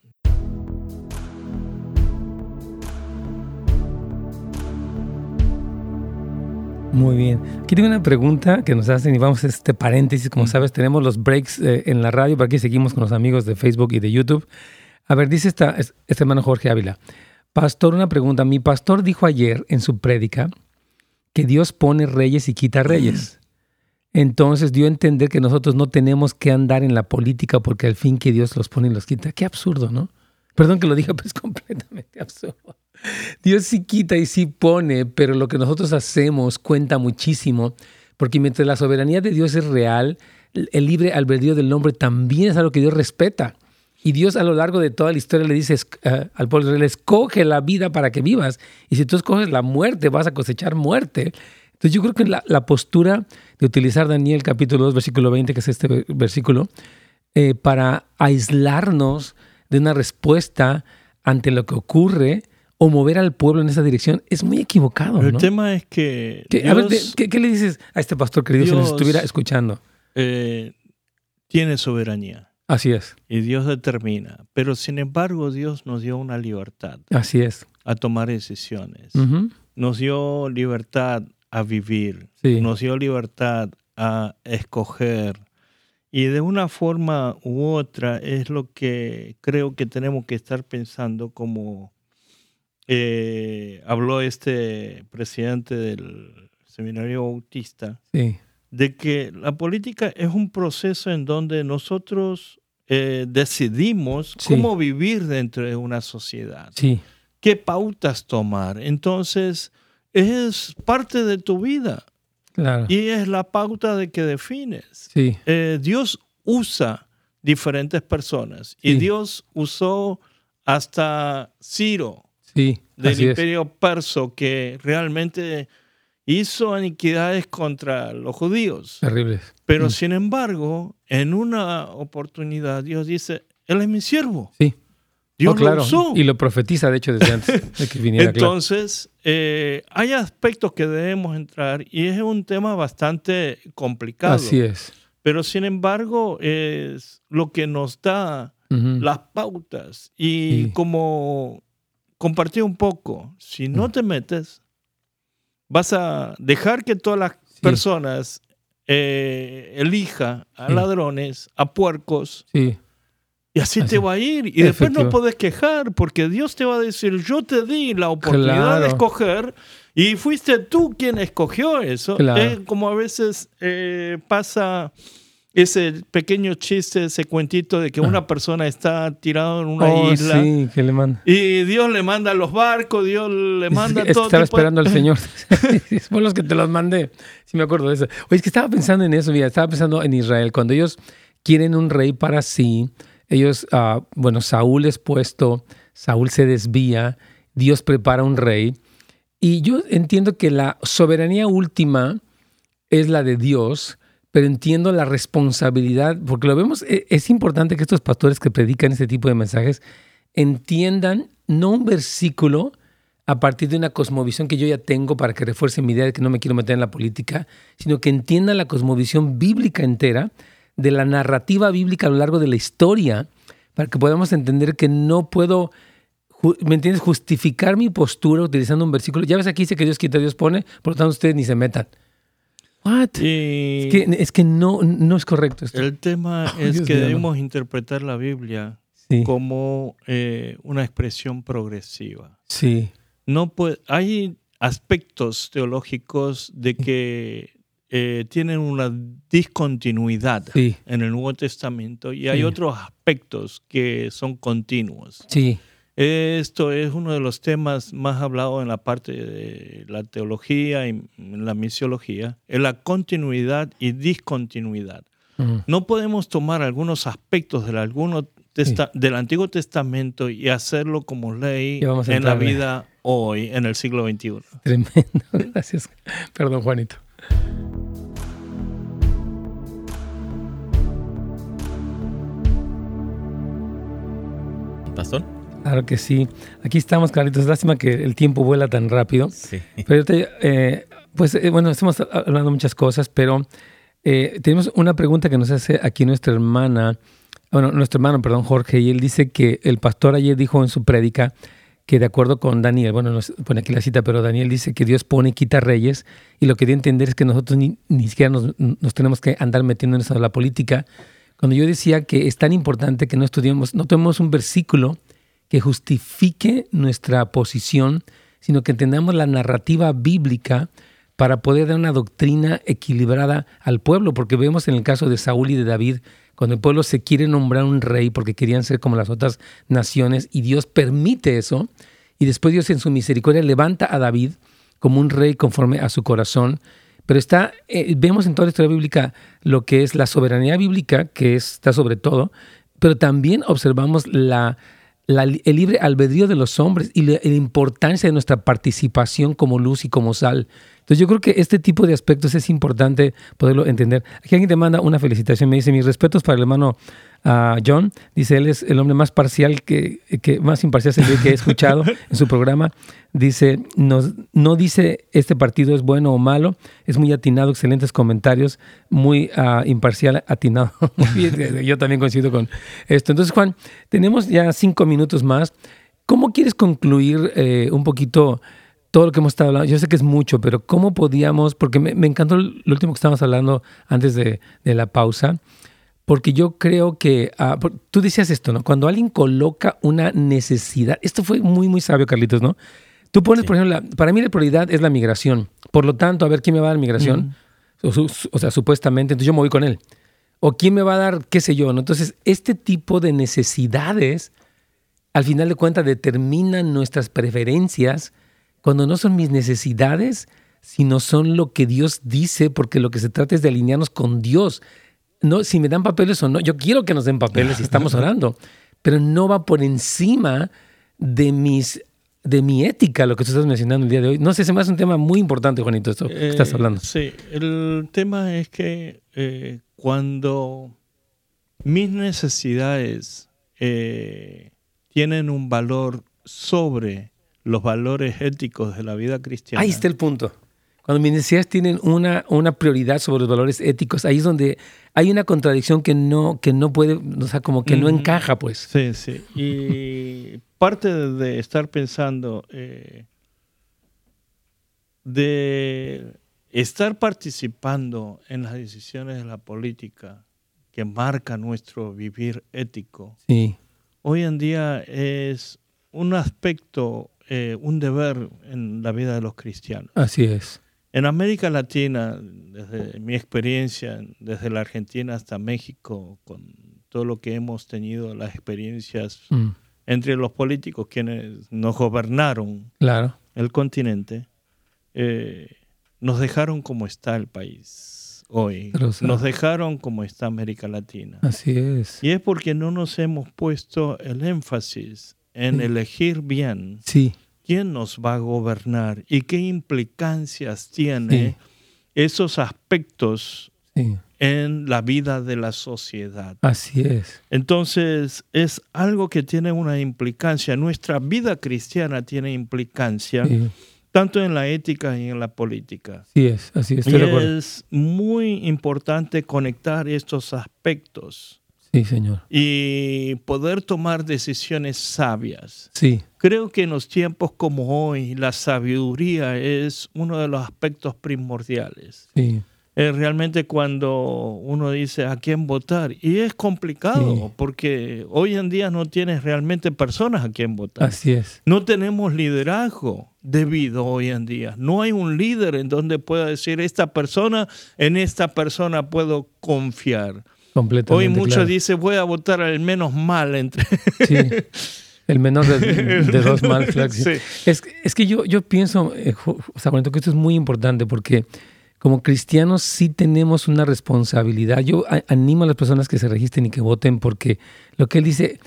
Muy bien. Aquí tengo una pregunta que nos hacen y vamos a este paréntesis. Como mm. sabes, tenemos los breaks eh, en la radio, para aquí seguimos con los amigos de Facebook y de YouTube. A ver, dice esta, este hermano Jorge Ávila. Pastor, una pregunta. Mi pastor dijo ayer en su prédica que Dios pone reyes y quita reyes. Entonces dio a entender que nosotros no tenemos que andar en la política porque al fin que Dios los pone y los quita. Qué absurdo, ¿no? Perdón que lo diga, pero es completamente absurdo. Dios sí quita y sí pone, pero lo que nosotros hacemos cuenta muchísimo Porque mientras la soberanía de Dios es real, el libre albedrío del hombre también es algo que Dios respeta. Y Dios a lo largo de toda la historia le dice uh, al pueblo de Israel, escoge la vida para que vivas. Y si tú escoges la muerte, vas a cosechar muerte. Entonces yo creo que la, la postura de utilizar Daniel capítulo 2, versículo 20, que es este versículo, eh, para aislarnos de una respuesta ante lo que ocurre o mover al pueblo en esa dirección es muy equivocado. El tema es que... a ver, ¿qué, le dices a este pastor querido si nos estuviera escuchando? Eh, tiene soberanía. Así es. Y Dios determina. Pero sin embargo, Dios nos dio una libertad. Así es. A tomar decisiones. Nos dio libertad a vivir. Nos dio libertad a escoger. Y de una forma u otra es lo que creo que tenemos que estar pensando como eh, habló este presidente del seminario bautista. Sí de que la política es un proceso en donde nosotros eh, decidimos cómo vivir dentro de una sociedad, sí. qué pautas tomar. Entonces, es parte de tu vida. Y es la pauta de que defines. Sí. Eh, Dios usa diferentes personas y Dios usó hasta Ciro del imperio perso que realmente hizo iniquidades contra los judíos. Terribles. Pero mm. sin embargo, en una oportunidad Dios dice, Él es mi siervo. Sí. Dios oh, lo usó. Y lo profetiza, de hecho, desde antes de que viniera. Entonces, eh, hay aspectos que debemos entrar y es un tema bastante complicado. Así es. Pero sin embargo, es lo que nos da las pautas. Y como compartí un poco, si no mm. te metes, vas a dejar que todas las personas eh, elija a ladrones, a puercos. Sí. Y así, te va a ir. Y después no puedes quejar porque Dios te va a decir, yo te di la oportunidad de escoger y fuiste tú quien escogió eso. Es como a veces eh, pasa ese pequeño chiste, ese cuentito de que una persona está tirado en una oh, isla. Sí, que le manda. Y Dios le manda los barcos, Dios le manda todo. Estaba esperando al Señor. Fue los que te los mandé. Sí, me acuerdo de eso. Oye, es que estaba pensando en eso, mira, estaba pensando en Israel. Cuando ellos quieren un rey para sí, ellos, uh, bueno, Saúl es puesto, Saúl se desvía, Dios prepara un rey. Y yo entiendo que la soberanía última es la de Dios pero entiendo la responsabilidad, porque lo vemos, e, es importante que estos pastores que predican este tipo de mensajes entiendan no un versículo a partir de una cosmovisión que yo ya tengo para que refuerce mi idea de que no me quiero meter en la política, sino que entiendan la cosmovisión bíblica entera, de la narrativa bíblica a lo largo de la historia, para que podamos entender que no puedo, ¿me entiendes?, justificar mi postura utilizando un versículo. Ya ves aquí dice que Dios quita, Dios pone, por lo tanto ustedes ni se metan. What? Es, que, no, no es correcto esto. El tema es que debemos interpretar la Biblia como eh, una expresión progresiva. Sí. No hay aspectos teológicos de que eh, tienen una discontinuidad en el Nuevo Testamento y hay otros aspectos que son continuos. Sí. Esto es uno de los temas más hablados en la parte de la teología y la misiología, es la continuidad y discontinuidad. No podemos tomar algunos aspectos del, del Antiguo Testamento y hacerlo como ley en la vida hoy, en el siglo XXI. Tremendo, gracias. Perdón, Juanito. ¿Pastor? Claro que sí. Aquí estamos, Carlitos. Lástima que el tiempo vuela tan rápido. Sí. Pero eh, pues eh, bueno, estamos hablando muchas cosas, pero eh, tenemos una pregunta que nos hace aquí nuestra hermana, bueno, nuestro hermano, perdón, Jorge, y él dice que el pastor ayer dijo en su prédica que de acuerdo con Daniel, bueno, nos pone aquí la cita, pero Daniel dice que Dios pone y quita reyes, y lo que dio a entender es que nosotros ni, ni siquiera nos, nos, tenemos que andar metiendo en eso de la política. Cuando yo decía que es tan importante que no estudiemos, no tomemos un versículo, que justifique nuestra posición, sino que entendamos la narrativa bíblica para poder dar una doctrina equilibrada al pueblo, porque vemos en el caso de Saúl y de David, cuando el pueblo se quiere nombrar un rey porque querían ser como las otras naciones y Dios permite eso, y después Dios en su misericordia levanta a David como un rey conforme a su corazón, Pero está, eh, vemos en toda la historia bíblica lo que es la soberanía bíblica, que está sobre todo, pero también observamos la, el libre albedrío de los hombres y la, importancia de nuestra participación como luz y como sal. Entonces yo creo que este tipo de aspectos es importante poderlo entender. Aquí alguien te manda una felicitación, me dice mis respetos para el hermano a John. Dice, él es el hombre más parcial, que, que más imparcial que he escuchado en su programa. Dice, nos, no dice este partido es bueno o malo, es muy atinado, excelentes comentarios, muy uh, imparcial, atinado. Yo también coincido con esto. Entonces, Juan, tenemos ya cinco minutos más. ¿Cómo quieres concluir eh, un poquito todo lo que hemos estado hablando? Yo sé que es mucho, pero ¿cómo podíamos, porque me, me encantó lo último que estábamos hablando antes de, de la pausa, porque yo creo que, ah, tú decías esto, ¿no? Cuando alguien coloca una necesidad, esto fue muy, muy sabio, Carlitos, ¿no? Tú pones, por ejemplo, para mí la prioridad es la migración. Por lo tanto, a ver quién me va a dar migración. o, sea, supuestamente, entonces yo me voy con él. O quién me va a dar, qué sé yo, ¿no? Entonces, este tipo de necesidades, al final de cuentas, determinan nuestras preferencias cuando no son mis necesidades, sino son lo que Dios dice, porque lo que se trata es de alinearnos con Dios no, si me dan papeles o no, yo quiero que nos den papeles y estamos orando, pero no va por encima de mis de mi ética, lo que tú estás mencionando el día de hoy. No sé, se me hace un tema muy importante, Juanito, esto que estás eh, hablando. Sí, el tema es que eh, cuando mis necesidades eh, tienen un valor sobre los valores éticos de la vida cristiana. Ahí está el punto. Cuando mis necesidades tienen una, una prioridad sobre los valores éticos, ahí es donde hay una contradicción que no, que no puede, o sea, como que no encaja, pues. Sí, sí. Y parte de estar pensando, eh, de estar participando en las decisiones de la política que marca nuestro vivir ético, sí. hoy en día es un aspecto, eh, un deber en la vida de los cristianos. Así es. En América Latina, desde mi experiencia, desde la Argentina hasta México, con todo lo que hemos tenido, las experiencias mm. entre los políticos quienes nos gobernaron claro. el continente, eh, nos dejaron como está el país hoy. nos dejaron como está América Latina. Así es. Y es porque no nos hemos puesto el énfasis en elegir bien. Sí quién nos va a gobernar y qué implicancias tiene esos aspectos en la vida de la sociedad. Así es. Entonces, es algo que tiene una implicancia. Nuestra vida cristiana tiene implicancia. Tanto en la ética y en la política. Sí es, así es. Y es muy importante conectar estos aspectos Sí, Señor. Y poder tomar decisiones sabias. Sí. Creo que en los tiempos como hoy la sabiduría es uno de los aspectos primordiales. Sí. Es realmente cuando uno dice a quién votar. Y es complicado porque hoy en día no tienes realmente personas a quién votar. Así es. No tenemos liderazgo debido hoy en día. No hay un líder en donde pueda decir esta persona, en esta persona puedo confiar. Hoy muchos dicen voy a votar al menos mal entre... Sí, el menor de, dos mal. Es, es, que yo, yo pienso, eh, o sea, que esto es muy importante porque como cristianos sí tenemos una responsabilidad. Yo animo a las personas que se registren y que voten porque lo que él dice,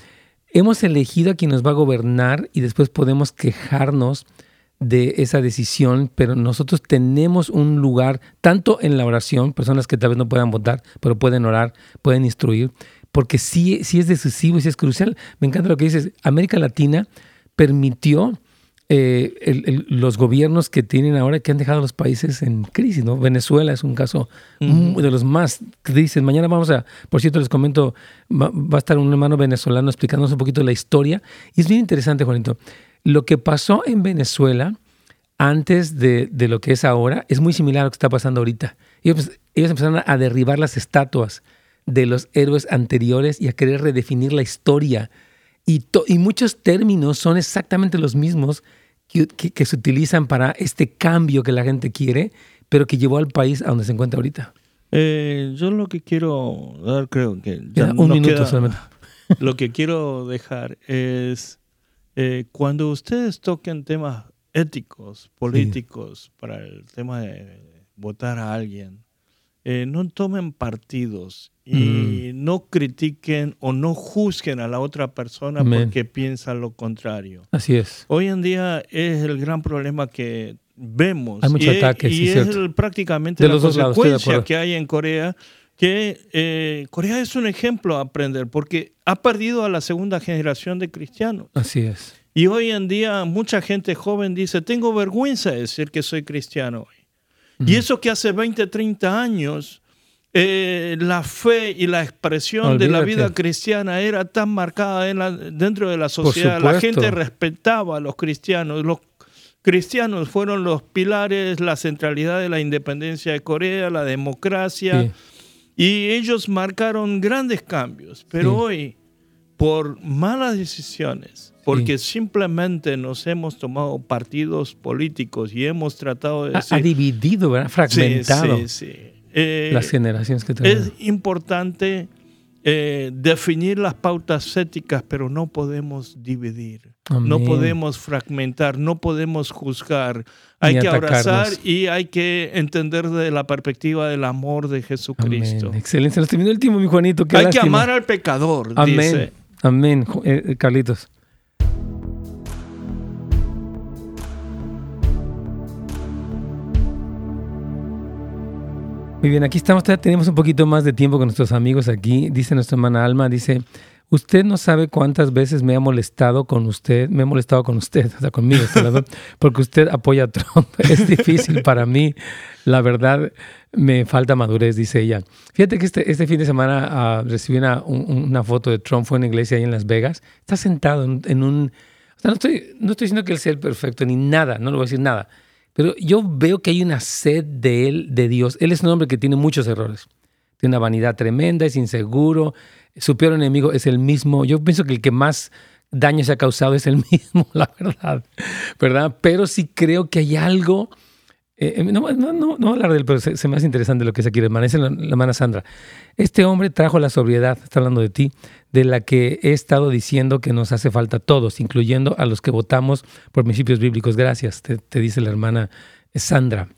hemos elegido a quien nos va a gobernar y después podemos quejarnos de esa decisión, pero nosotros tenemos un lugar, tanto en la oración, personas que tal vez no puedan votar, pero pueden orar, pueden instruir, porque sí, sí es decisivo y sí es crucial. Me encanta lo que dices, América Latina permitió eh, los gobiernos que tienen ahora que han dejado a los países en crisis, ¿no? Venezuela es un caso de los más crisis. Mañana vamos a, por cierto, les comento, va, va, a estar un hermano venezolano explicándonos un poquito la historia. Y es bien interesante, Juanito. Lo que pasó en Venezuela antes de, lo que es ahora es muy similar a lo que está pasando ahorita. Ellos, ellos empezaron a derribar las estatuas de los héroes anteriores y a querer redefinir la historia. Y, y muchos términos son exactamente los mismos que, se utilizan para este cambio que la gente quiere, pero que llevó al país a donde se encuentra ahorita. Eh, yo lo que quiero dar, creo que... un minuto solamente. Lo que quiero dejar es eh, cuando ustedes toquen temas éticos, políticos, para el tema de votar a alguien, eh, no tomen partidos y mm. no critiquen o no juzguen a la otra persona porque piensa lo contrario. Así es. Hoy en día es el gran problema que vemos. Hay mucho ataque, y es prácticamente la consecuencia que hay en Corea que eh, Corea es un ejemplo a aprender porque ha perdido a la segunda generación de cristianos. Así es. Y hoy en día mucha gente joven dice, tengo vergüenza de decir que soy cristiano Y eso que hace 20, 30 años eh, la fe y la expresión de la vida cristiana era tan marcada dentro de la sociedad. La gente respetaba a los cristianos. Los cristianos fueron los pilares, la centralidad de la independencia de Corea, la democracia. Y ellos marcaron grandes cambios. Pero hoy, por malas decisiones, porque simplemente nos hemos tomado partidos políticos y hemos tratado de... Ha, dividido, ¿verdad? fragmentado. Sí, sí, eh, Las generaciones que tenemos. Es importante eh, definir las pautas éticas, pero no podemos dividir, no podemos fragmentar, no podemos juzgar. Hay que abrazar y hay que entender de la perspectiva del amor de Jesucristo. Excelente, nos terminó el tiempo, mi Juanito. hay que amar al pecador, Amén. dice. Amén, eh, Carlitos. Muy bien, aquí estamos, tenemos un poquito más de tiempo con nuestros amigos aquí. Dice nuestra hermana Alma, dice, usted no sabe cuántas veces me ha molestado con usted, me he molestado con usted, o sea, conmigo, porque usted apoya a Trump. Es difícil para mí, la verdad, me falta madurez, dice ella. Fíjate que este, este fin de semana uh, recibí una, una, foto de Trump, fue en una iglesia ahí en Las Vegas. Está sentado en, un... O sea, no estoy, no estoy diciendo que él sea el perfecto, ni nada, no le voy a decir nada pero yo veo que hay una sed de él, de Dios. Él es un hombre que tiene muchos errores. Tiene una vanidad tremenda, es inseguro. Su peor enemigo es el mismo. Yo pienso que el que más daño se ha causado es el mismo, la verdad. ¿Verdad? Pero sí creo que hay algo eh, eh, no, no, no, hablar de él, pero se, me hace interesante lo que es aquí la hermana. Es la, hermana Sandra. Este hombre trajo la sobriedad, está hablando de ti, de la que he estado diciendo que nos hace falta a todos, incluyendo a los que votamos por principios bíblicos. Gracias, te, dice la hermana Sandra.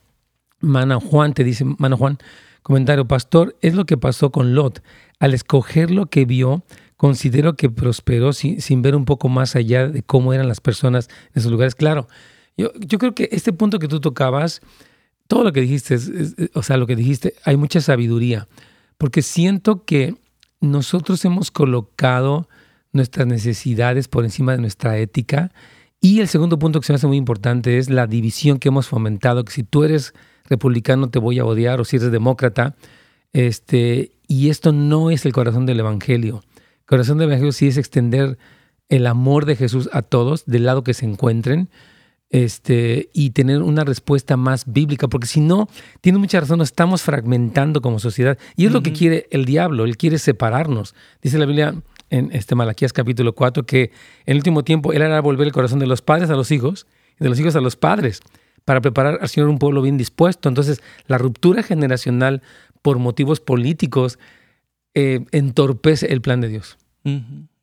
Mana Juan, te dice, Mana Juan, comentario, pastor, es lo que pasó con Lot. Al escoger lo que vio, considero que prosperó sin, sin ver un poco más allá de cómo eran las personas en esos lugares. Claro, yo, creo que este punto que tú tocabas, todo lo que dijiste, o sea, lo que dijiste, hay mucha sabiduría, porque siento que nosotros hemos colocado nuestras necesidades por encima de nuestra ética. Y el segundo punto que se me hace muy importante es la división que hemos fomentado, que si tú eres republicano te voy a odiar o si eres demócrata. Este, y esto no es el corazón del Evangelio. El corazón del Evangelio sí es extender el amor de Jesús a todos, del lado que se encuentren este, y tener una respuesta más bíblica, porque si no, tiene mucha razón, nos estamos fragmentando como sociedad. Y es lo que quiere el diablo, él quiere separarnos. Dice la Biblia en este Malaquías capítulo 4 que en el último tiempo él hará volver el corazón de los padres a los hijos y de los hijos a los padres para preparar al Señor un pueblo bien dispuesto. Entonces, la ruptura generacional por motivos políticos eh, entorpece el plan de Dios.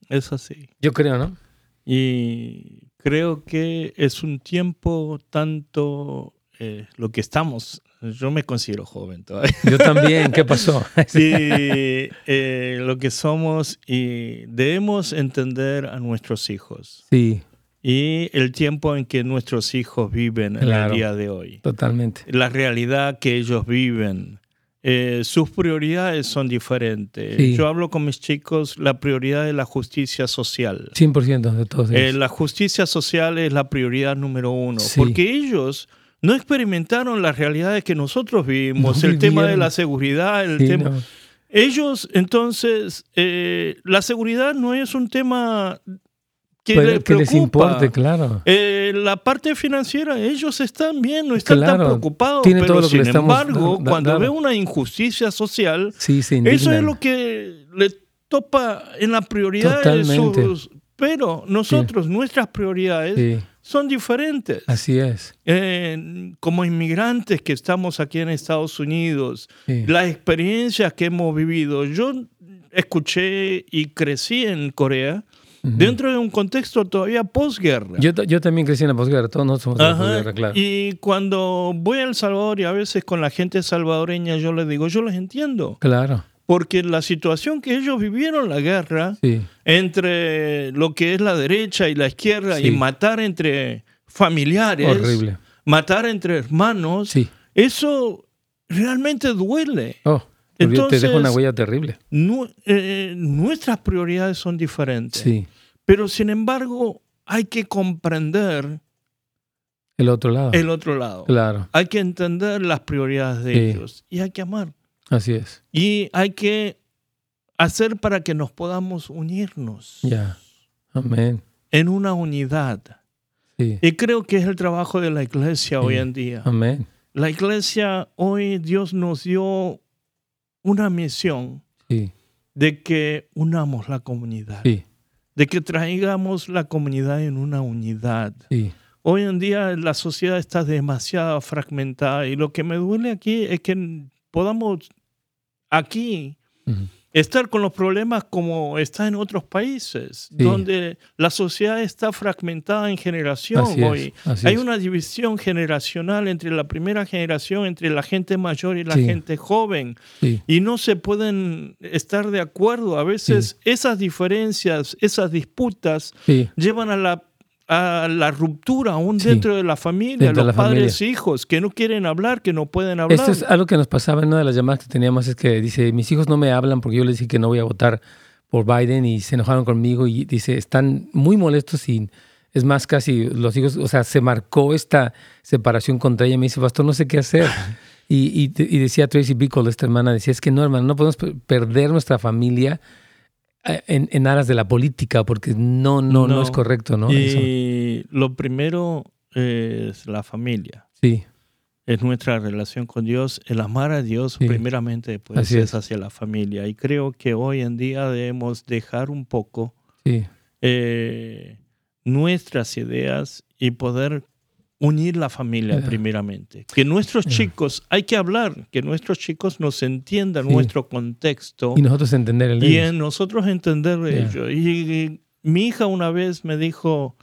Es así. Yo creo, ¿no? Y creo que es un tiempo tanto eh, lo que estamos. Yo me considero joven todavía. Yo también, ¿qué pasó? sí, eh, lo que somos y debemos entender a nuestros hijos. Sí. Y el tiempo en que nuestros hijos viven en el día de hoy. Totalmente. La realidad que ellos viven. Eh, sus prioridades son diferentes. Yo hablo con mis chicos, la prioridad es la justicia social. 100% de todos eh, la justicia social es la prioridad número uno, porque ellos no experimentaron las realidades que nosotros vivimos, el tema de la seguridad, el tema... Ellos, entonces, eh, la seguridad no es un tema que, les, importe, claro. Eh, la parte financiera, ellos están bien, no están tan preocupados. pero sin embargo, cuando ve una injusticia social, eso es lo que le topa en la prioridad de sus... Pero nosotros, nuestras prioridades son diferentes. Así es. Eh, como inmigrantes que estamos aquí en Estados Unidos, las experiencias que hemos vivido, yo escuché y crecí en Corea, dentro de un contexto todavía posguerra. Yo, yo también crecí en la posguerra, todos nosotros somos de la posguerra, claro. Y cuando voy a El Salvador y a veces con la gente salvadoreña yo les digo, yo los entiendo. Claro. Porque la situación que ellos vivieron la guerra, entre lo que es la derecha y la izquierda, y matar entre familiares, Horrible. matar entre hermanos, sí. eso realmente duele. Oh. Entonces, te deja una huella terrible. Eh, nuestras prioridades son diferentes. Sí. Pero sin embargo, hay que comprender el otro lado. El otro lado. Claro. Hay que entender las prioridades de ellos y hay que amar. Así es. Y hay que hacer para que nos podamos unirnos. Ya. Amén. En una unidad. Sí. Y creo que es el trabajo de la iglesia hoy en día. Amén. La iglesia hoy Dios nos dio una misión de que unamos la comunidad, de que traigamos la comunidad en una unidad. Hoy en día la sociedad está demasiado fragmentada y lo que me duele aquí es que podamos aquí estar con los problemas como está en otros países, donde la sociedad está fragmentada en generación hoy. Hay una división generacional entre la primera generación, entre la gente mayor y la gente joven, y no se pueden estar de acuerdo. A veces esas diferencias, esas disputas llevan a la a la ruptura aún dentro de la familia, los padres e hijos que no quieren hablar, que no pueden hablar. Esto es algo que nos pasaba en una de las llamadas que teníamos, es que dice, mis hijos no me hablan porque yo les dije que no voy a votar por Biden y se enojaron conmigo y dice, están muy molestos y es más casi los hijos, o sea, se marcó esta separación contra ella. Me dice, pastor, no sé qué hacer. y, y, decía Tracy Bickle, esta hermana, decía, es que no, hermano, no podemos perder nuestra familia eh, en, aras de la política, porque no, no, no, es correcto, ¿no? Y lo primero es la familia. Sí. Es nuestra relación con Dios, el amar a Dios primeramente, después es. hacia la familia. Y creo que hoy en día debemos dejar un poco eh, nuestras ideas y poder unir la familia primeramente. Que nuestros chicos, hay que hablar, que nuestros chicos nos entiendan nuestro contexto. Y nosotros entender el Y en nosotros entender ello. Y, mi hija una vez me dijo,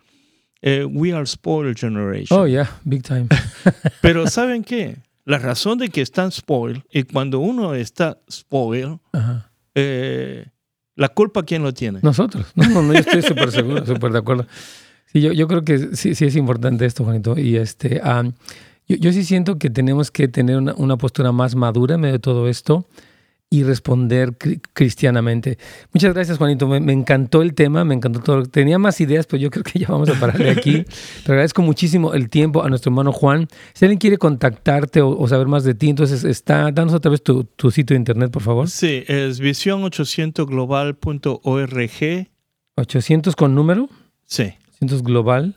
eh, we are spoiled generation. Oh, yeah, big time. Pero ¿saben qué? La razón de que están spoiled, y cuando uno está spoiled, eh, la culpa, ¿quién lo tiene? Nosotros. No, no, yo estoy súper seguro, súper de acuerdo. Sí, yo, yo creo que sí, sí es importante esto, Juanito. Y este, yo, yo, sí siento que tenemos que tener una, una, postura más madura en medio de todo esto y responder cristianamente. Muchas gracias, Juanito. Me, encantó el tema, me encantó todo. Tenía más ideas, pero yo creo que ya vamos a parar de aquí. Te agradezco muchísimo el tiempo a nuestro hermano Juan. Si alguien quiere contactarte o, saber más de ti, entonces está, danos otra vez tu, tu sitio de internet, por favor. Sí, es visión800global.org. 800 con número. Sí global.org.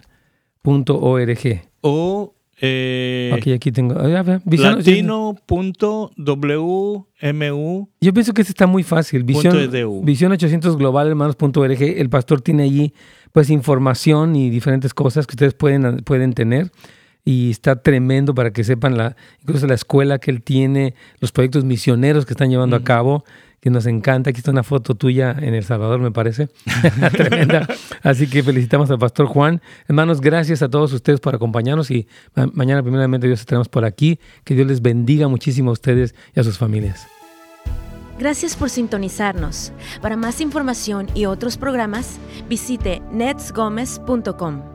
O eh, aquí, aquí tengo. Latino.wmu. Yo pienso que este está muy fácil. Visión, Visión 800 global hermanos.org. El pastor tiene allí pues información y diferentes cosas que ustedes pueden, pueden tener. Y está tremendo para que sepan la, incluso la escuela que él tiene, los proyectos misioneros que están llevando a cabo que nos encanta. Aquí está una foto tuya en El Salvador, me parece. Tremenda. Así que felicitamos al pastor Juan. Hermanos, gracias a todos ustedes por acompañarnos y mañana primeramente Dios estaremos por aquí. Que Dios les bendiga muchísimo a ustedes y a sus familias. Gracias por sintonizarnos. Para más información y otros programas, visite netsgomez.com.